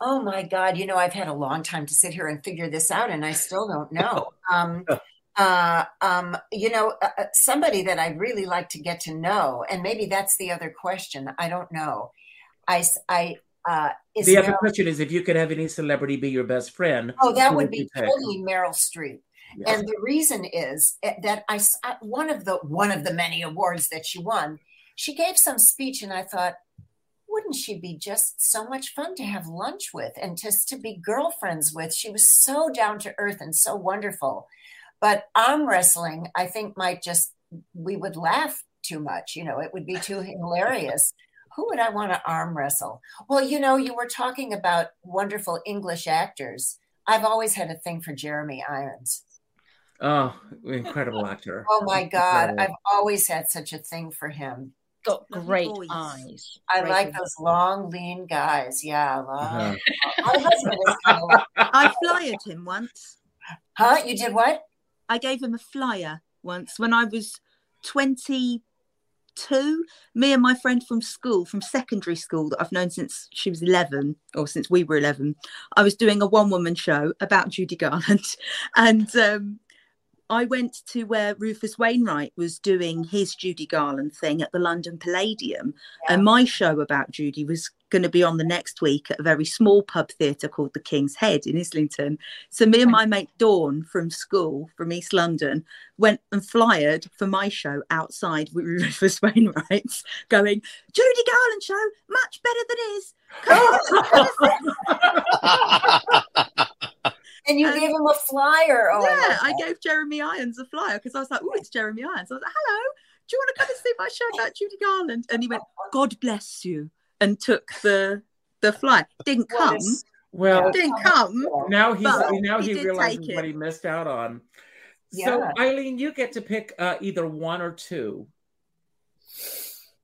Oh my God. You know, I've had a long time to sit here and figure this out, and I still don't know. Um, uh, um, you know, uh, uh, somebody that I'd really like to get to know, and maybe that's the other question. I don't know. I, I, uh, the other Meryl, question is if you could have any celebrity be your best friend. Oh, that would be totally Meryl Streep. Yes. And the reason is eh, that I one of the one of the many awards that she won, she gave some speech, and I thought, wouldn't she be just so much fun to have lunch with and just to be girlfriends with? She was so down to earth and so wonderful. But arm wrestling, I think, might just, we would laugh too much. You know, it would be too hilarious. Who would I want to arm wrestle? Well, you know, you were talking about wonderful English actors. I've always had a thing for Jeremy Irons. Oh, incredible actor. oh my God. Incredible. I've always had such a thing for him. Got great eyes. I great like eyes. those long, lean guys. Yeah. Uh-huh. My husband is kind of like- I flyered him once. Huh? You did what? I gave him a flyer once when I was 22. Me and my friend from school, from secondary school, that I've known since she was 11 or since we were 11, I was doing a one woman show about Judy Garland. And um, I went to where Rufus Wainwright was doing his Judy Garland thing at the London Palladium. Yeah. And my show about Judy was going to be on the next week at a very small pub theatre called the King's Head in Islington. So me and my mate Dawn from school, from East London, went and flyered for my show outside with Rufus Wainwright's, going, Judy Garland show, much better than his. And you and, gave him a flyer. Oh, yeah, I, I, gave Jeremy Irons a flyer because I was like, oh, it's Jeremy Irons. I was like, hello, do you want to come and see my show about Judy Garland? And he went, God bless you, and took the the flyer. Didn't come. Well, didn't come. Now he's now he, he realizes what he missed out on. Yeah. So Eileen, you get to pick uh, either one or two.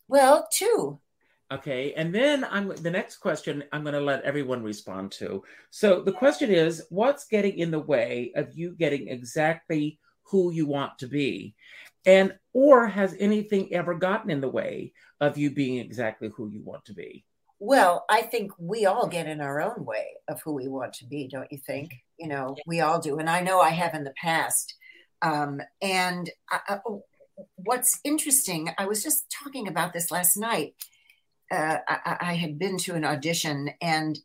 Well, two. Okay, and then I'm the next question I'm going to let everyone respond to. So the question is, what's getting in the way of you getting exactly who you want to be? And or has anything ever gotten in the way of you being exactly who you want to be? Well, I think we all get in our own way of who we want to be, don't you think? Mm-hmm. You know, we all do. And I know I have in the past. Um, and I, I, what's interesting, I was just talking about this last night uh, I, I had been to an audition, and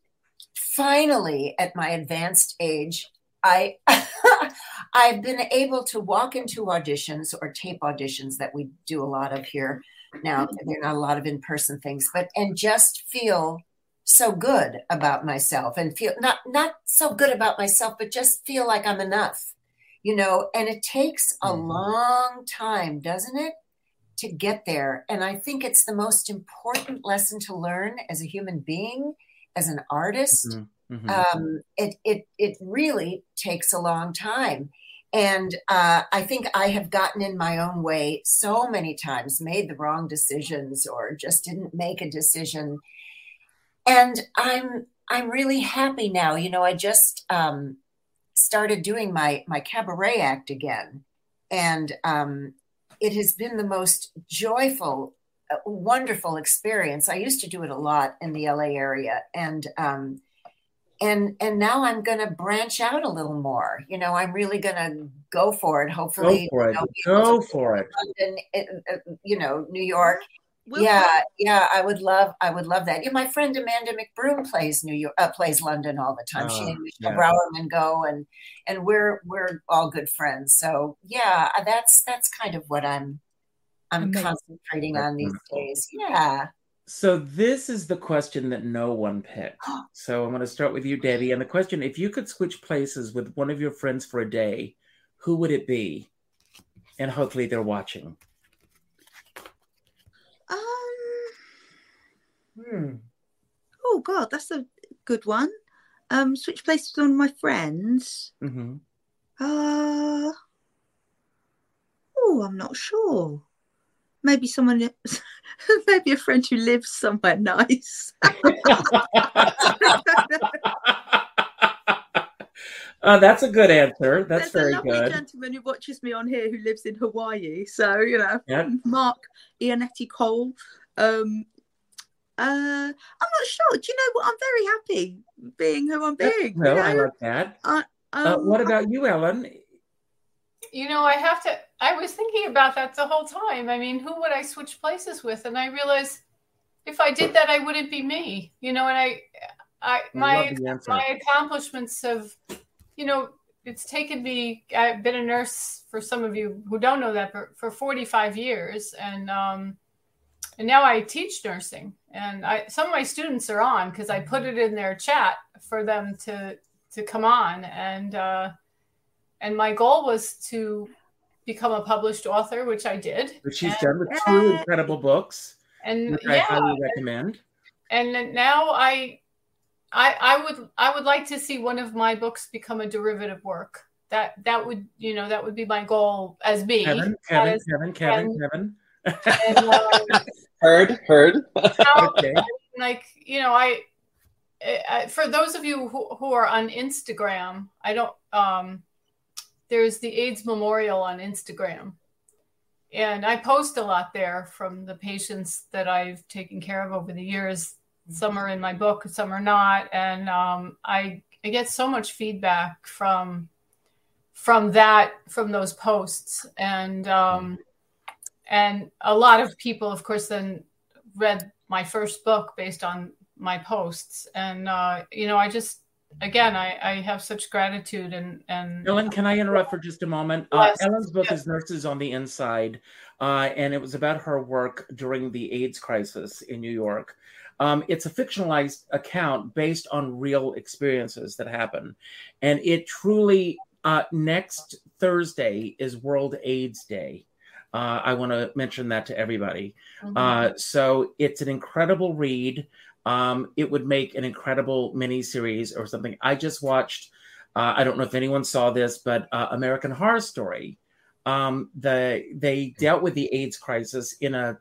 finally, at my advanced age, I I've been able to walk into auditions or tape auditions that we do a lot of here now. There are not a lot of in person things, but and just feel so good about myself and feel not not so good about myself, but just feel like I'm enough, you know. And it takes a mm-hmm. long time, doesn't it? To get there. And I think it's the most important lesson to learn as a human being, as an artist. Mm-hmm. Mm-hmm. Um, it, it, it really takes a long time. And uh, I think I have gotten in my own way so many times, made the wrong decisions or just didn't make a decision. And I'm I'm really happy now. You know, I just um, started doing my my cabaret act again, and um, it has been the most joyful, uh, wonderful experience. I used to do it a lot in the LA area, and um, and and now I'm going to branch out a little more. You know, I'm really going to go for it. Hopefully, go for it. You know, go for it. London, uh, you know, New York, We'll yeah, yeah, I would love, I would love that. Yeah, my friend Amanda McBroom plays New York, uh, plays London all the time. she oh, and Michelle yeah. Brourman go, and and we're we're all good friends. So yeah, uh, that's that's kind of what I'm I'm Amazing. concentrating on these days. Yeah. So this is the question that no one picked. So I'm going to start with you, Debbie. And the question: If you could switch places with one of your friends for a day, who would it be? And hopefully they're watching. Hmm. oh God, that's a good one. Um, switch places with one of my friends. hmm Uh, oh, I'm not sure. Maybe someone, maybe a friend who lives somewhere nice. uh, that's a good answer. That's There's very a lovely good. gentleman who watches me on here who lives in Hawaii. So, you know. Mark Ianetti Cole. Um, uh, I'm not sure. Do you know what? I'm very happy being who I'm being. you Well, I know? like that. Um, Uh, what about you, Ellen? You know, I have to. I was thinking about that the whole time. I mean, who would I switch places with? And I realized if I did that, I wouldn't be me. You know, and I, I my love my accomplishments have, you know, it's taken me. I've been a nurse for some of you who don't know that for, for 45 years, and um, and now I teach nursing. And I some of my students are on because I put it in their chat for them to to come on and. uh and my goal was to become a published author, which I did. Which she's and, done with two incredible books, And which I highly recommend. and then now I, I, I would, I would like to see one of my books become a derivative work. That that would, you know, that would be my goal as me. Kevin, Kevin, is- Kevin, Kevin, and- Kevin. and, um, Heard, heard. how- Okay. like you know I, I for those of you who, who are on instagram i don't um there's the aids memorial on instagram and i post a lot there from the patients that i've taken care of over the years some are in my book some are not and um, I, I get so much feedback from from that from those posts and um, and a lot of people of course then read my first book based on my posts and uh, you know i just again I, I have such gratitude and and Ellen, can I interrupt for just a moment? Uh, Ellen's book Yes. is Nurses on the Inside, uh, and it was about her work during the AIDS crisis in New York. Um, it's a fictionalized account based on real experiences that happen. And it truly, uh, next Thursday is World AIDS Day. Uh, I want to mention that to everybody. Mm-hmm. Uh, so it's an incredible read. Um, it would make an incredible miniseries or something. I just watched. Uh, I don't know if anyone saw this, but uh, American Horror Story. Um, the they dealt with the AIDS crisis in a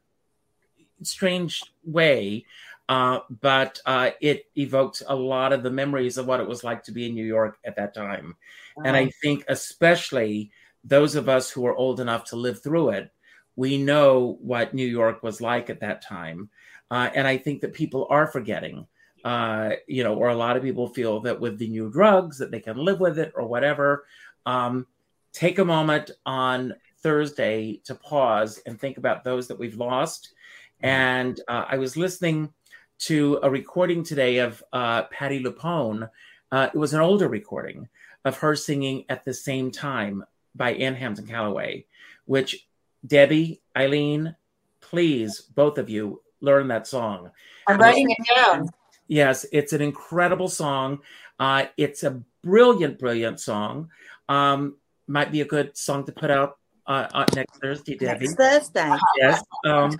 strange way, uh, but uh, it evoked a lot of the memories of what it was like to be in New York at that time. And I think, especially those of us who are old enough to live through it, we know what New York was like at that time. Uh, and I think that people are forgetting, uh, you know, or a lot of people feel that with the new drugs that they can live with it or whatever. Um, take a moment on Thursday to pause and think about those that we've lost. And uh, I was listening to a recording today of uh, Patti LuPone. Uh, it was an older recording of her singing at the same time by Ann Hampton Callaway, which Debbie, Eileen, please, both of you, learn that song. I'm writing it down. Yes, it's an incredible song. Uh, it's a brilliant, brilliant song. Um, might be a good song to put out uh, next Thursday, Debbie. Next Thursday. Yes. Um,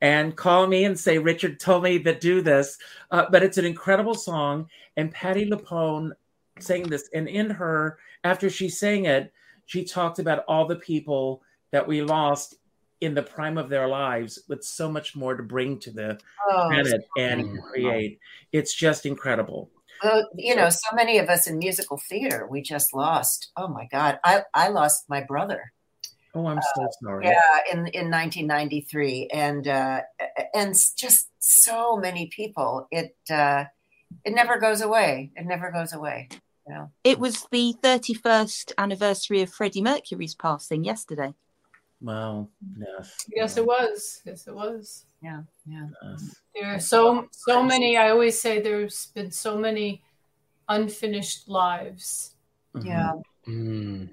and call me and say Richard told me to do this. Uh, but it's an incredible song, and Patti LuPone sang this. And in her, after she sang it, she talked about all the people that we lost in the prime of their lives with so much more to bring to the Oh, planet and Mm. create. It's just incredible. well, you know, so many of us in musical theater, we just lost. Oh my God, I I lost my brother. Oh, I'm so sorry. Yeah, in in 1993, and uh, and just so many people. It uh, it never goes away. It never goes away. You know. It was the 31st anniversary of Freddie Mercury's passing yesterday. Well, yes. yes it was yes it was Yeah, yeah. yes. there are so so many i always say there's been so many unfinished lives Mhm. Yeah. Mm.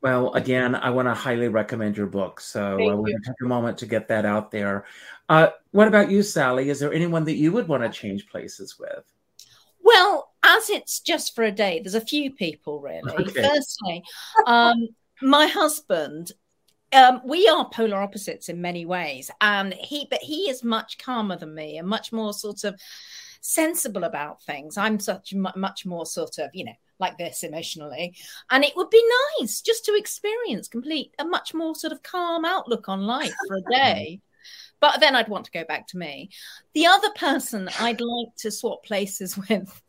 Well, again, I want to highly recommend your book. So Thank I want you. to take a moment to get that out there. Uh, what about you, Sally? Is there anyone that you would want to change places with? Well, as it's just for a day, there's a few people really. Okay. Firstly, um, my husband um, we are polar opposites in many ways and he but he is much calmer than me and much more sort of sensible about things i'm such much more sort of you know like this emotionally and it would be nice just to experience complete a much more sort of calm outlook on life for a day but then i'd want to go back to me the other person i'd like to swap places with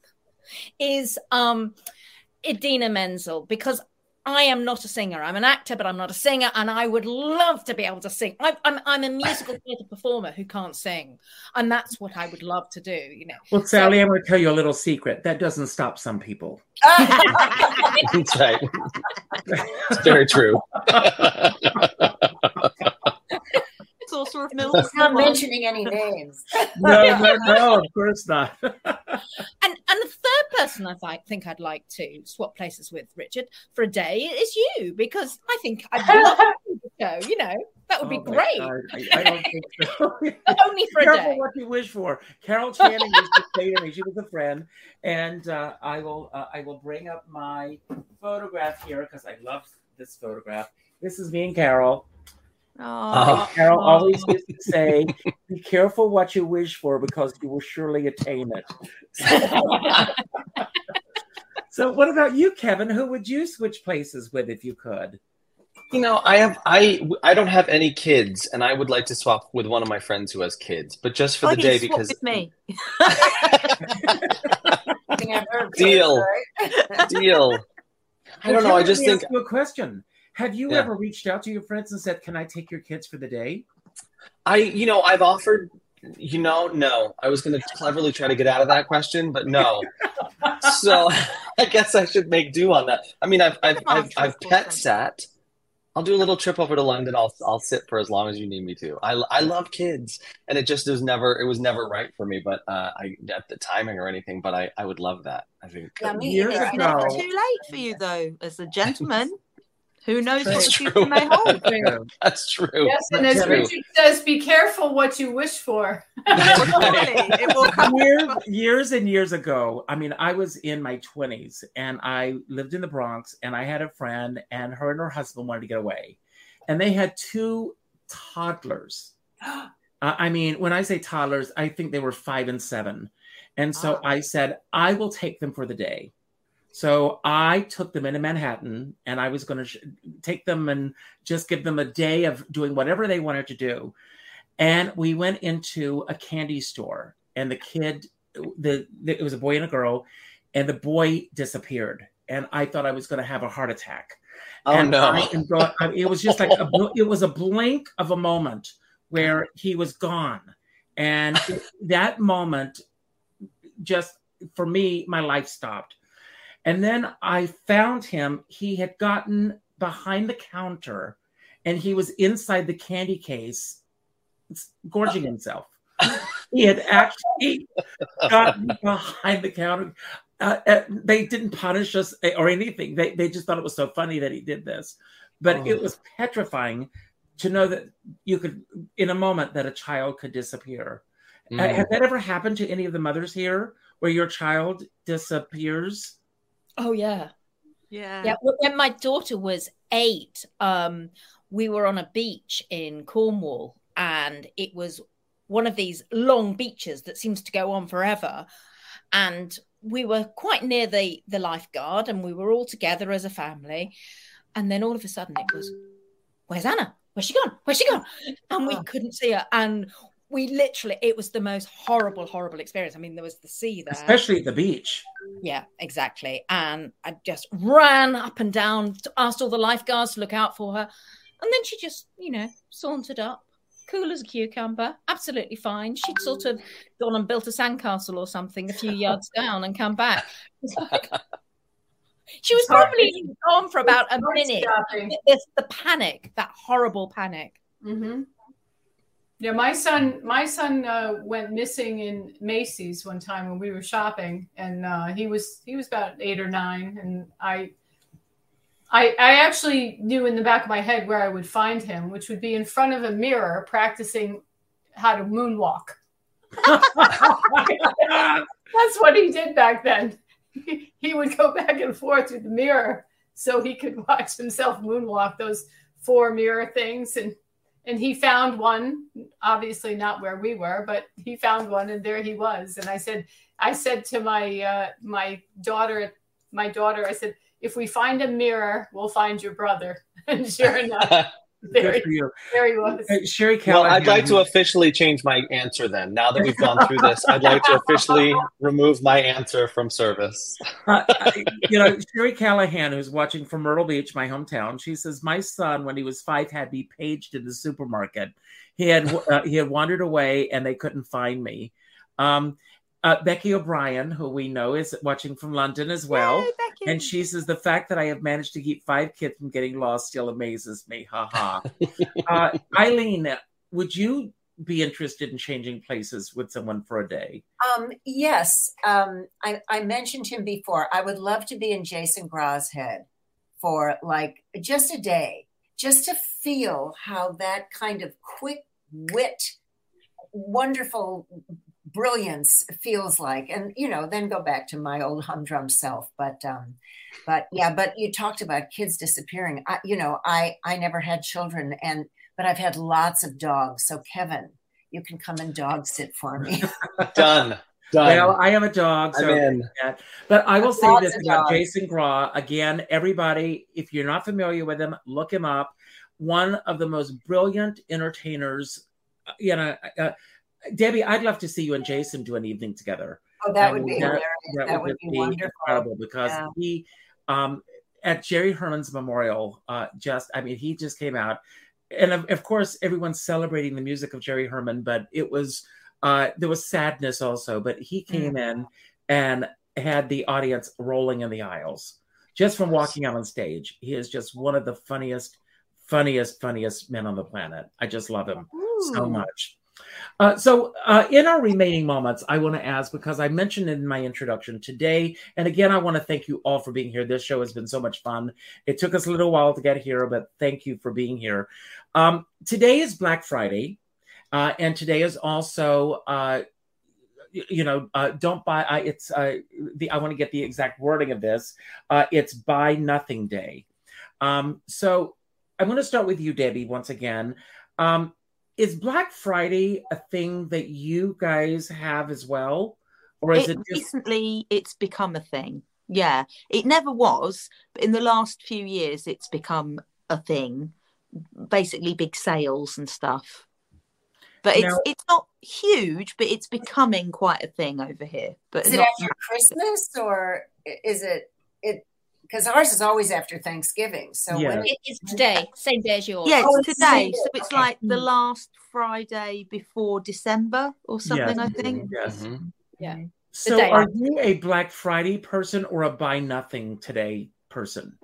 is um idina menzel because I am not a singer. I'm an actor, but I'm not a singer, and I would love to be able to sing. I'm I'm, I'm a musical theatre performer who can't sing, and that's what I would love to do. You know. Well, Sally, so, I'm going to tell you a little secret. That doesn't stop some people. that's right. It's very true. Sorcerer of Mills. Not mentioning any names. no, no, no, of course not. and and the third person I think I'd like to swap places with Richard for a day is you because I think I'd love to go. You know, that would be oh great. I, I, don't think so. Only for Careful a day. what you wish for. Carol Channing used to say to me, she was a friend, and uh, I will uh, I will bring up my photograph here because I love this photograph. This is me and Carol. Oh, Carol always used to say, "Be careful what you wish for, because you will surely attain it." so, what about you, Kevin? Who would you switch places with if you could? You know, I have I I don't have any kids, and I would like to swap with one of my friends who has kids, but just for Why the day swap because with me. deal, deal. I don't know. I just think ask a question. Have you Yeah. ever reached out to your friends and said, "Can I take your kids for the day?" I, you know, I've offered, you know, no. I was going to cleverly try to get out of that question, but no. so I guess I should make do on that. I mean, I've, I've, Come on, I've, I've pet sat. I'll do a little trip over to London. I'll, I'll sit for as long as you need me to. I, I love kids, and it just was never, it was never right for me. But uh, I, at the timing or anything, but I, I would love that. I think. Yeah, me Years. It's never too late for you, though, as a gentleman. Who knows what That's the true. future may hold? That's true. Yes, and as true. Richard says, be careful what you wish for. It will come. years, years and years ago, I mean, I was in my 20s and I lived in the Bronx and I had a friend and her and her husband wanted to get away. And they had two toddlers. Uh, I mean, when I say toddlers, I think they were five and seven. And so Ah. I said, I will take them for the day. So I took them into Manhattan and I was going to sh- take them and just give them a day of doing whatever they wanted to do. And we went into a candy store and the kid, the, the it was a boy and a girl, and the boy disappeared. And I thought I was going to have a heart attack. Oh and no. I am go- I- it was just like a, it was a blink of a moment where he was gone, and that moment just for me, my life stopped. And then I found him. He had gotten behind the counter, and he was inside the candy case, gorging himself. He had actually gotten behind the counter. Uh, uh, they didn't punish us or anything. They, they just thought it was so funny that he did this. But Oh. it was petrifying to know that you could, in a moment, that a child could disappear. Uh, Mm. has that ever happened to any of the mothers here where your child disappears? Oh yeah. Yeah. Yeah, when my daughter was eight, um, we were on a beach in Cornwall, and it was one of these long beaches that seems to go on forever. And we were quite near the the lifeguard, and we were all together as a family. And then all of a sudden, it was, "Where's Anna? Where's she gone? Where's she gone?" And we couldn't see her, and we literally, it was the most horrible, horrible experience. I mean, there was the sea there. Especially at the beach. Yeah, exactly. And I just ran up and down, asked all the lifeguards to look out for her. And then she just, you know, sauntered up, cool as a cucumber, absolutely fine. She'd sort of gone and built a sandcastle or something a few yards down and come back. Like- she was probably gone for about a minute. Stopping. It's the panic, that horrible panic. hmm Yeah, my son, my son uh, went missing in Macy's one time when we were shopping, and uh, he was he was about eight or nine, and I, I, I actually knew in the back of my head where I would find him, which would be in front of a mirror practicing how to moonwalk. That's what he did back then. He, he would go back and forth with the mirror so he could watch himself moonwalk those four mirror things and and he found one obviously not where we were but he found one and there he was. And i said i said to my uh, my daughter my daughter i said if we find a mirror we'll find your brother. And sure enough there, Good for you. there he was Hey, Sherry Well, I'd like to officially change my answer then. Now that we've gone through this, I'd like to officially remove my answer from service. Uh, I- you know, Sherry Callahan, who's watching from Myrtle Beach, my hometown, she says my son, when he was five, had me paged in the supermarket. He had uh, he had wandered away, and they couldn't find me. Um, uh, Becky O'Brien, who we know is watching from London as well, Yay, Becky. and she says the fact that I have managed to keep five kids from getting lost still amazes me. Ha ha. uh, Eileen, would you be interested in changing places with someone for a day? Um, yes, um, I, I mentioned him before. I would love to be in Jason Graae's head for like just a day, just to feel how that kind of quick wit, wonderful brilliance feels like, and you know, then go back to my old humdrum self. But um, but yeah, but you talked about kids disappearing. I, you know, I I never had children, and but I've had lots of dogs. So Kevin, you can come and dog sit for me. Done. Done. Well, I am a dog, I'm so in. But I will say this about dogs. Jason Graae. Again, everybody, if you're not familiar with him, look him up. One of the most brilliant entertainers. uh, You know, uh, Debbie, I'd love to see you and Jason do an evening together. Oh, that would be that- hilarious. That, That would, would be be incredible because Yeah. he, um, at Jerry Herman's memorial, uh, just, I mean, he just came out. And of, of course, everyone's celebrating the music of Jerry Herman, but it was, uh, there was sadness also. But he came in and had the audience rolling in the aisles just from walking out on stage. He is just one of the funniest, funniest, funniest men on the planet. I just love him so much. Uh, so, uh, in our remaining moments, I want to ask because I mentioned in my introduction today, and again, I want to thank you all for being here. This show has been so much fun. It took us a little while to get here, but thank you for being here. Um, today is Black Friday, uh, and today is also, uh, you know, uh, don't buy. I, it's uh, the. I want to get the exact wording of this. Uh, it's Buy Nothing Day. Um, so, I'm going to start with you, Debbie, once again. Um, is Black Friday a thing that you guys have as well, or is it, it, just recently it's become a thing. Yeah it never was but in the last few years it's become a thing. Basically big sales and stuff. But it's Now- it's not huge but it's becoming quite a thing over here but Is it after Christmas or is it it? Because ours is always after Thanksgiving. So Yeah. when It is today, same day as yours. yeah Oh, it's it's today Sunday. so it's Okay. like the last friday before december or something i think yes? Mhm. Yeah. So, day are after. you a Black Friday person or a Buy Nothing Today person?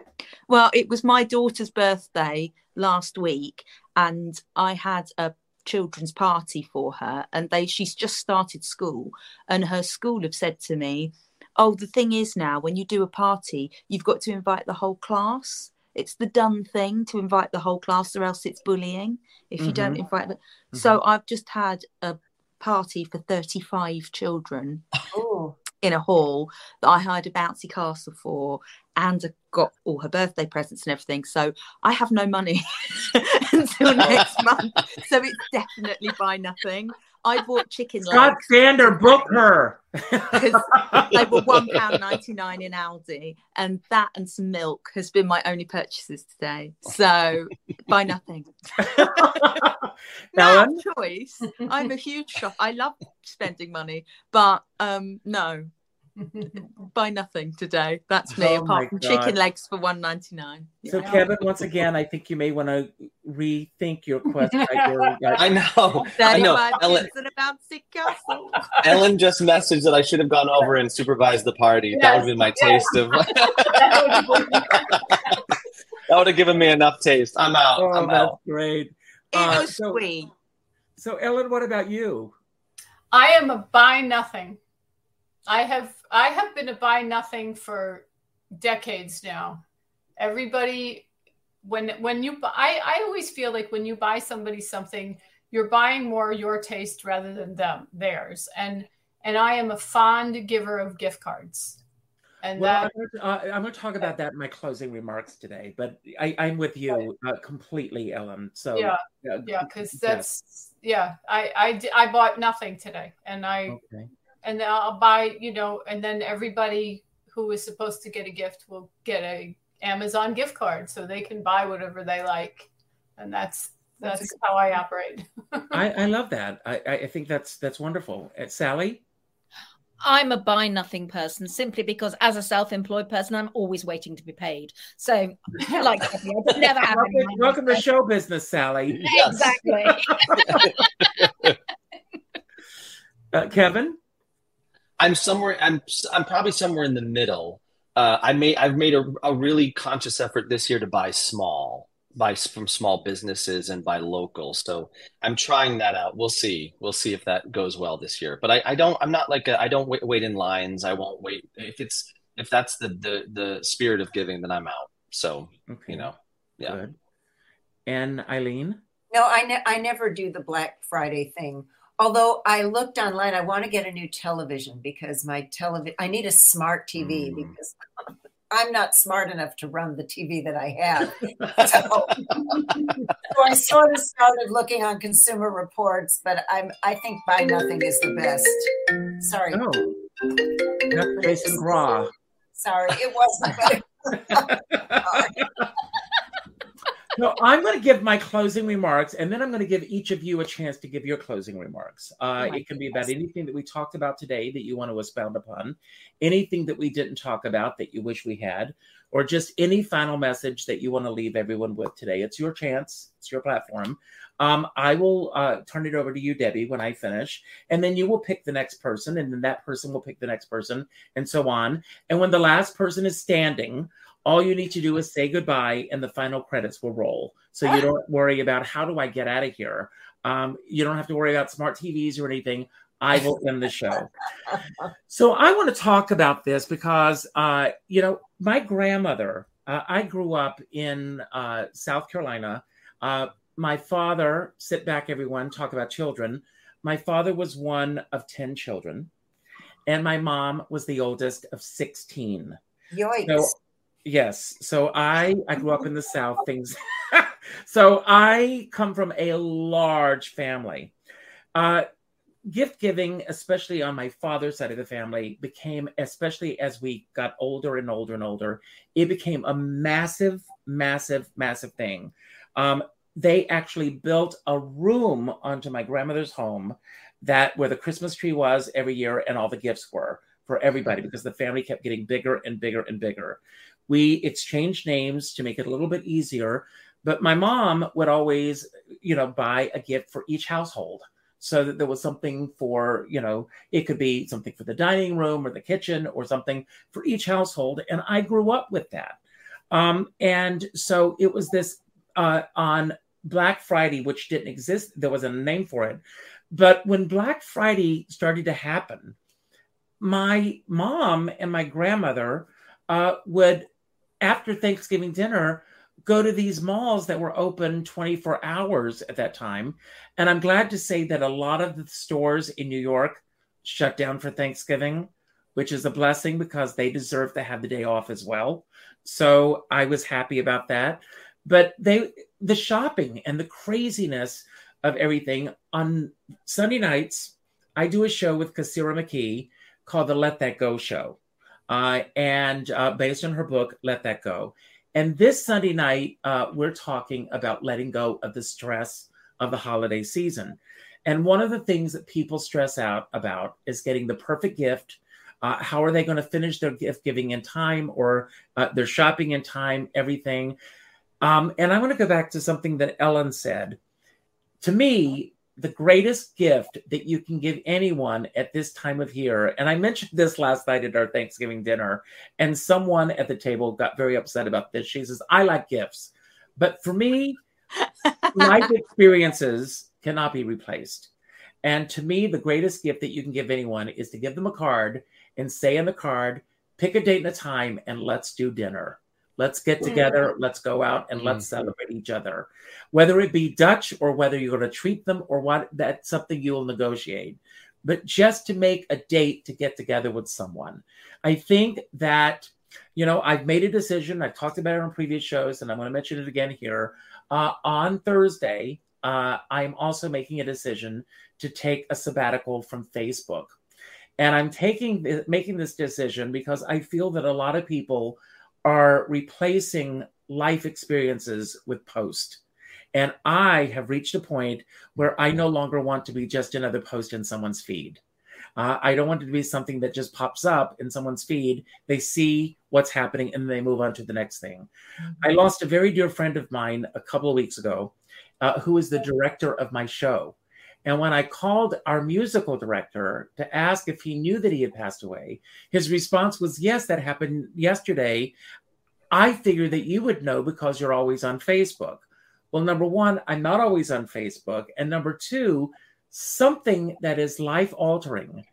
Well, it was my daughter's birthday last week, and I had a children's party for her. And they, she's just started school, and her school have said to me, "Oh, the thing is now, when you do a party, you've got to invite the whole class. It's the done thing to invite the whole class, or else it's bullying if you don't mm-hmm. invite them." Mm-hmm. So I've just had a party for thirty-five children oh, in a hall that I hired a bouncy castle for and got all her birthday presents and everything. So I have no money until next month. So it's definitely buy nothing. I bought chicken Scott legs Sander, book her. they were one pound ninety nine in Aldi, and that and some milk has been my only purchases today. So buy nothing. No choice. I'm a huge shop. I love spending money, but um no, buy nothing today. That's me. Oh apart from God. chicken legs for one ninety nine. So, Kevin, once again, I think you may want to rethink your question. I know. I know. Ellen, kids and a castle. Ellen just messaged that I should have gone over and supervised the party. That would have been my Yes, taste of. that would have given me enough taste. I'm out. Oh, I'm that's out. great. It Uh, was so- sweet. So, Ellen, what about you? I am a buy nothing. I have I have been a buy nothing for decades now. Everybody when when you buy I, I always feel like when you buy somebody something, you're buying more your taste rather than them theirs. And and I am a fond giver of gift cards. And Well, that, uh, I'm going to talk about that in my closing remarks today, but I, I'm with you uh, completely, Ellen. So yeah, yeah, yeah, because that's yeah. I I I bought nothing today, and I okay. And then I'll buy you know, and then everybody who is supposed to get a gift will get a Amazon gift card, so they can buy whatever they like, and that's That's that's how I operate. I, I love that. I, I I think that's that's wonderful. Uh, Sally, I'm a buy nothing person simply because as a self-employed person, I'm always waiting to be paid. So, like, I just never have welcome, welcome to show business, Sally. Yes. Exactly. Uh, Kevin, I'm somewhere. I'm I'm probably somewhere in the middle. Uh, I made I've made a, a really conscious effort this year to buy small, buy from small businesses and buy local. So I'm trying that out. We'll see. We'll see if that goes well this year. But I, I don't. I'm not like a, I don't wait, wait in lines. I won't wait if it's if that's the the the spirit of giving. Then I'm out. So okay, you know, yeah. good. And Eileen, No, I, ne- I never do the Black Friday thing. Although I looked online, I want to get a new television because my television, I need a smart TV Mm. because I'm not smart enough to run the TV that I have. So, so I sort of started looking on Consumer Reports, but I'm I think buy nothing is the best. Sorry, oh, that's Jason Graae. sorry, it wasn't. No, I'm going to give my closing remarks, and then I'm going to give each of you a chance to give your closing remarks. Uh, Oh it can be about anything that we talked about today that you want to expound upon, anything that we didn't talk about that you wish we had, or just any final message that you want to leave everyone with today. It's your chance, it's your platform. Um, I will uh, turn it over to you, Debbie, when I finish, and then you will pick the next person, and then that person will pick the next person, and so on. And when the last person is standing, all you need to do is say goodbye and the final credits will roll. So you don't worry about how do i get out of here? Um, you don't have to worry about smart tvs or anything. I will end the show. So i want to talk about this because uh, you know my grandmother uh, i grew up in uh, south carolina. Uh, my father sit back everyone talk about children. My father was one of 10 children and my mom was the oldest of 16 Yoicks. so yes. So i i grew up in the south things so i come from a large family. Uh gift giving especially on my father's side of the family became especially as we got older and older and older it became a massive massive massive thing. Um they actually built a room onto my grandmother's home that where the christmas tree was every year and all the gifts were for everybody because the family kept getting bigger and bigger and bigger we exchanged names to make it a little bit easier but my mom would always you know buy a gift for each household so that there was something for you know it could be something for the dining room or the kitchen or something for each household and i grew up with that. Um, and so it was this uh, on black friday which didn't exist there was a name for it but when black friday started to happen my mom and my grandmother uh, would after Thanksgiving dinner, go to these malls that were open 24 hours at that time. And I'm glad to say that a lot of the stores in New York shut down for Thanksgiving, which is a blessing because they deserve to have the day off as well. So I was happy about that. But they, the shopping and the craziness of everything on Sunday nights, I do a show with Kasira McKee called the Let That Go Show uh, and uh, based on her book, Let That Go. And this Sunday night, uh, we're talking about letting go of the stress of the holiday season. And one of the things that people stress out about is getting the perfect gift. Uh, how are they going to finish their gift giving in time or uh, their shopping in time, everything? Um, and I want to go back to something that Ellen said. To me, the greatest gift that you can give anyone at this time of year. And I mentioned this last night at our Thanksgiving dinner, and someone at the table got very upset about this. She says, I like gifts, but for me, life experiences cannot be replaced. And to me, the greatest gift that you can give anyone is to give them a card and say in the card, pick a date and a time, and let's do dinner. Let's get together. Let's go out and let's celebrate each other. Whether it be Dutch or whether you're going to treat them or what, that's something you'll negotiate. but just to make a date to get together with someone. I think that, you know, I've made a decision. I've talked about it on previous shows, and I'm going to mention it again here. Uh, on Thursday, uh, I'm also making a decision to take a sabbatical from Facebook. And I'm taking making this decision because I feel that a lot of people are replacing life experiences with post. And I have reached a point where I no longer want to be just another post in someone's feed. Uh, I don't want it to be something that just pops up in someone's feed. They see what's happening and they move on to the next thing. Mm-hmm. I lost a very dear friend of mine a couple of weeks ago, uh, who is the director of my show. And when I called our musical director to ask if he knew that he had passed away, his response was, Yes, that happened yesterday. I figured that you would know because you're always on Facebook. Well, number one, I'm not always on Facebook. And number two, something that is life altering,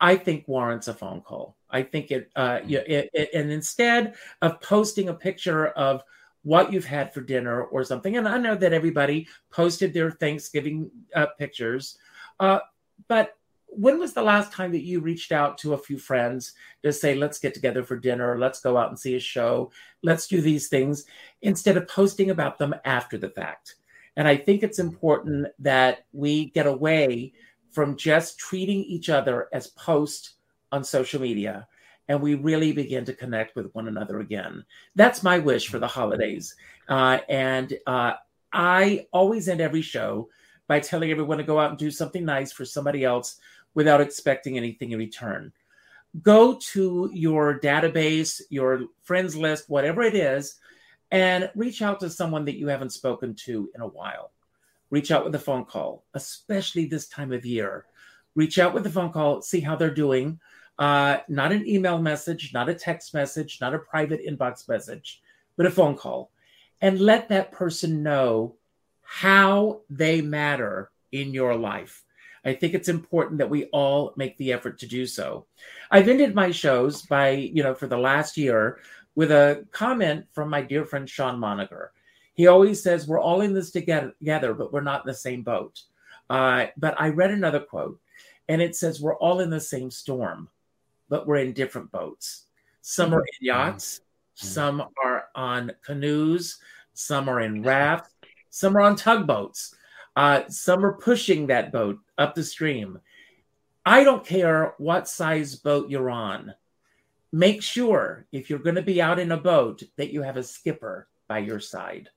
I think warrants a phone call. I think it, uh, it, it, and instead of posting a picture of what you've had for dinner or something, and I know that everybody posted their Thanksgiving uh, pictures, uh, but when was the last time that you reached out to a few friends to say, let's get together for dinner, let's go out and see a show, let's do these things, instead of posting about them after the fact? And I think it's important that we get away from just treating each other as posts on social media and we really begin to connect with one another again. That's my wish for the holidays. Uh, and uh, I always end every show by telling everyone to go out and do something nice for somebody else without expecting anything in return. Go to your database, your friends list, whatever it is, and reach out to someone that you haven't spoken to in a while. Reach out with a phone call, especially this time of year. Reach out with a phone call, see how they're doing. Uh, not an email message, not a text message, not a private inbox message, but a phone call. And let that person know how they matter in your life. I think it's important that we all make the effort to do so. I've ended my shows by, you know, for the last year with a comment from my dear friend Sean Moniger. He always says, We're all in this together, but we're not in the same boat. Uh, but I read another quote, and it says, We're all in the same storm, but we're in different boats. Some are in yachts, some are on canoes, some are in rafts, some are on tugboats. Uh, some are pushing that boat up the stream. I don't care what size boat you're on. Make sure if you're going to be out in a boat that you have a skipper by your side.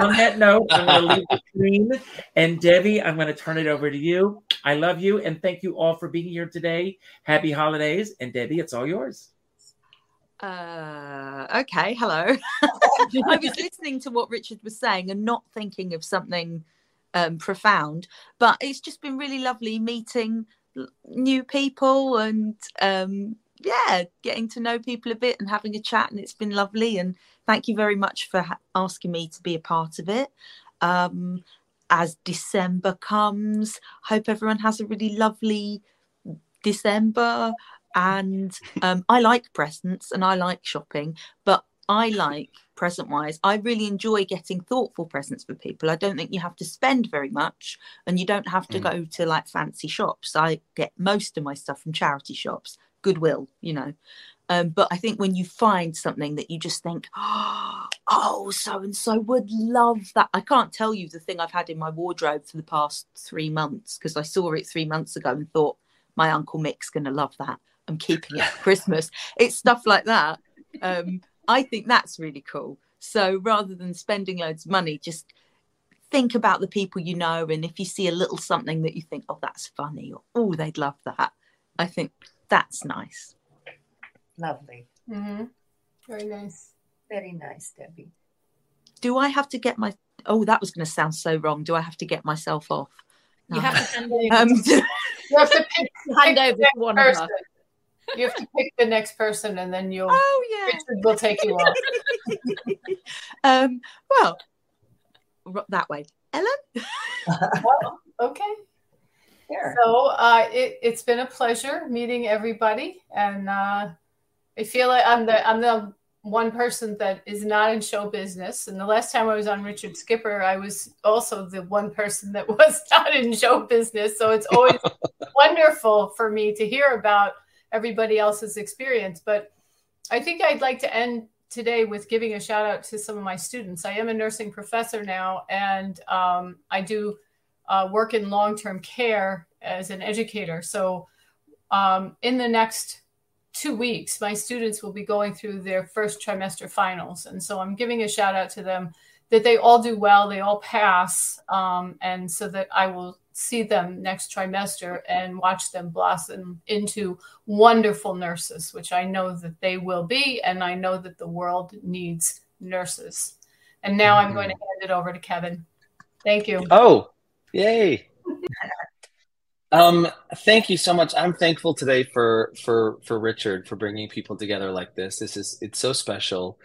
on that note, I'm going to leave the screen. And Debbie, I'm going to turn it over to you. I love you and thank you all for being here today. Happy holidays. And Debbie, it's all yours. Uh, okay, hello. I was listening to what Richard was saying and not thinking of something um, profound. But it's just been really lovely meeting new people and um, yeah, getting to know people a bit and having a chat. And it's been lovely. And thank you very much for ha- asking me to be a part of it. Um, as December comes, hope everyone has a really lovely December. And um, I like presents and I like shopping, but I like present wise. I really enjoy getting thoughtful presents for people. I don't think you have to spend very much and you don't have to mm. go to like fancy shops. I get most of my stuff from charity shops, Goodwill, you know. Um, but I think when you find something that you just think, oh, so and so would love that. I can't tell you the thing I've had in my wardrobe for the past three months because I saw it three months ago and thought, my Uncle Mick's going to love that. I'm keeping it for Christmas. It's stuff like that. Um, I think that's really cool. So rather than spending loads of money, just think about the people you know. And if you see a little something that you think, oh, that's funny, or oh, they'd love that, I think that's nice. Lovely. Mm-hmm. Very nice. Very nice, Debbie. Do I have to get my? Oh, that was going to sound so wrong. Do I have to get myself off? No. You have to hand over. Um, you have to pick, hand over to one person. You have to pick the next person, and then you'll. Oh yeah. Richard will take you off. um. Well, that way, Ellen. well, okay. Sure. So uh, it, it's been a pleasure meeting everybody, and uh, I feel like I'm the I'm the one person that is not in show business. And the last time I was on Richard Skipper, I was also the one person that was not in show business. So it's always wonderful for me to hear about everybody else's experience. But I think I'd like to end today with giving a shout out to some of my students. I am a nursing professor now, and um, I do uh, work in long term care as an educator. So um, in the next two weeks, my students will be going through their first trimester finals. And so I'm giving a shout out to them that they all do well, they all pass, um, and so that I will see them next trimester and watch them blossom into wonderful nurses, which I know that they will be, and I know that the world needs nurses. And now I'm going to hand it over to Kevin. Thank you. Oh, yay. Um, thank you so much. I'm thankful today for for for Richard for bringing people together like this. This is it's so special,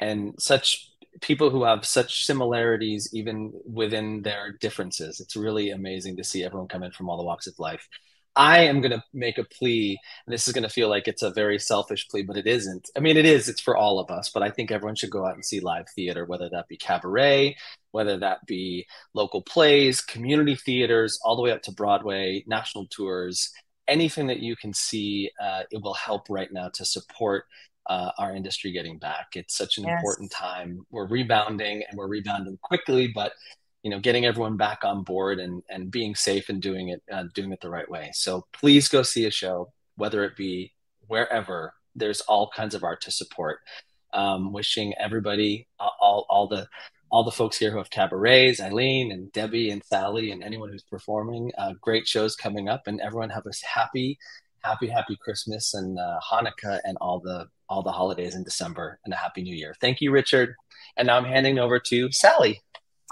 and such people who have such similarities even within their differences. It's really amazing to see everyone come in from all the walks of life. I am going to make a plea, and this is going to feel like it's a very selfish plea, but it isn't. I mean, it is, it's for all of us, but I think everyone should go out and see live theater, whether that be cabaret, whether that be local plays, community theaters, all the way up to Broadway, national tours, anything that you can see, uh, it will help right now to support uh, our industry getting back. It's such an yes. important time. We're rebounding and we're rebounding quickly, but you know getting everyone back on board and and being safe and doing it uh, doing it the right way so please go see a show whether it be wherever there's all kinds of art to support um, wishing everybody uh, all all the all the folks here who have cabarets, Eileen and Debbie and Sally and anyone who's performing, uh, great shows coming up, and everyone have a happy, happy, happy Christmas and uh, Hanukkah and all the all the holidays in December and a happy New Year. Thank you, Richard. And now I'm handing over to Sally.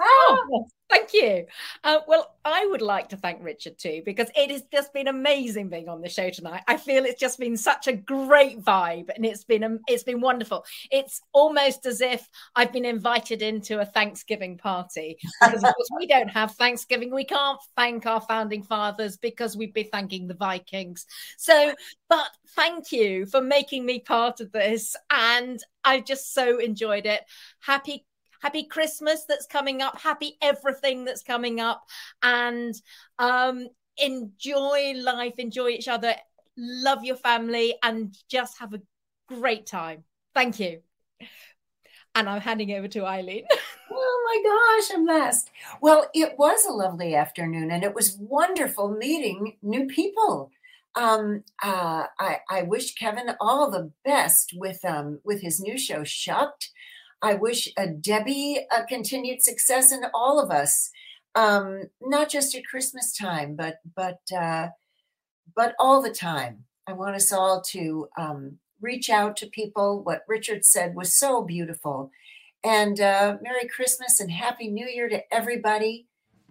Oh, thank you. Uh, well, I would like to thank Richard too, because it has just been amazing being on the show tonight. I feel it's just been such a great vibe, and it's been um, it's been wonderful. It's almost as if I've been invited into a Thanksgiving party because of course we don't have Thanksgiving. We can't thank our founding fathers because we'd be thanking the Vikings. So, but thank you for making me part of this, and I just so enjoyed it. Happy happy Christmas that's coming up, happy everything that's coming up, and um, enjoy life, enjoy each other, love your family, and just have a great time. Thank you. And I'm handing over to Eileen. oh my gosh, I'm blessed. Well, it was a lovely afternoon and it was wonderful meeting new people. Um, uh, I, I wish Kevin all the best with um, with his new show, Shucked. I wish uh, Debbie a continued success and all of us, um, not just at Christmas time, but but uh, but all the time. I want us all to um, reach out to people. What Richard said was so beautiful. And uh, Merry Christmas and Happy New Year to everybody.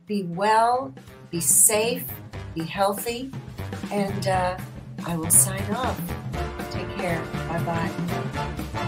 Be well, be safe, be healthy, and uh, I will sign off. Take care. Bye bye.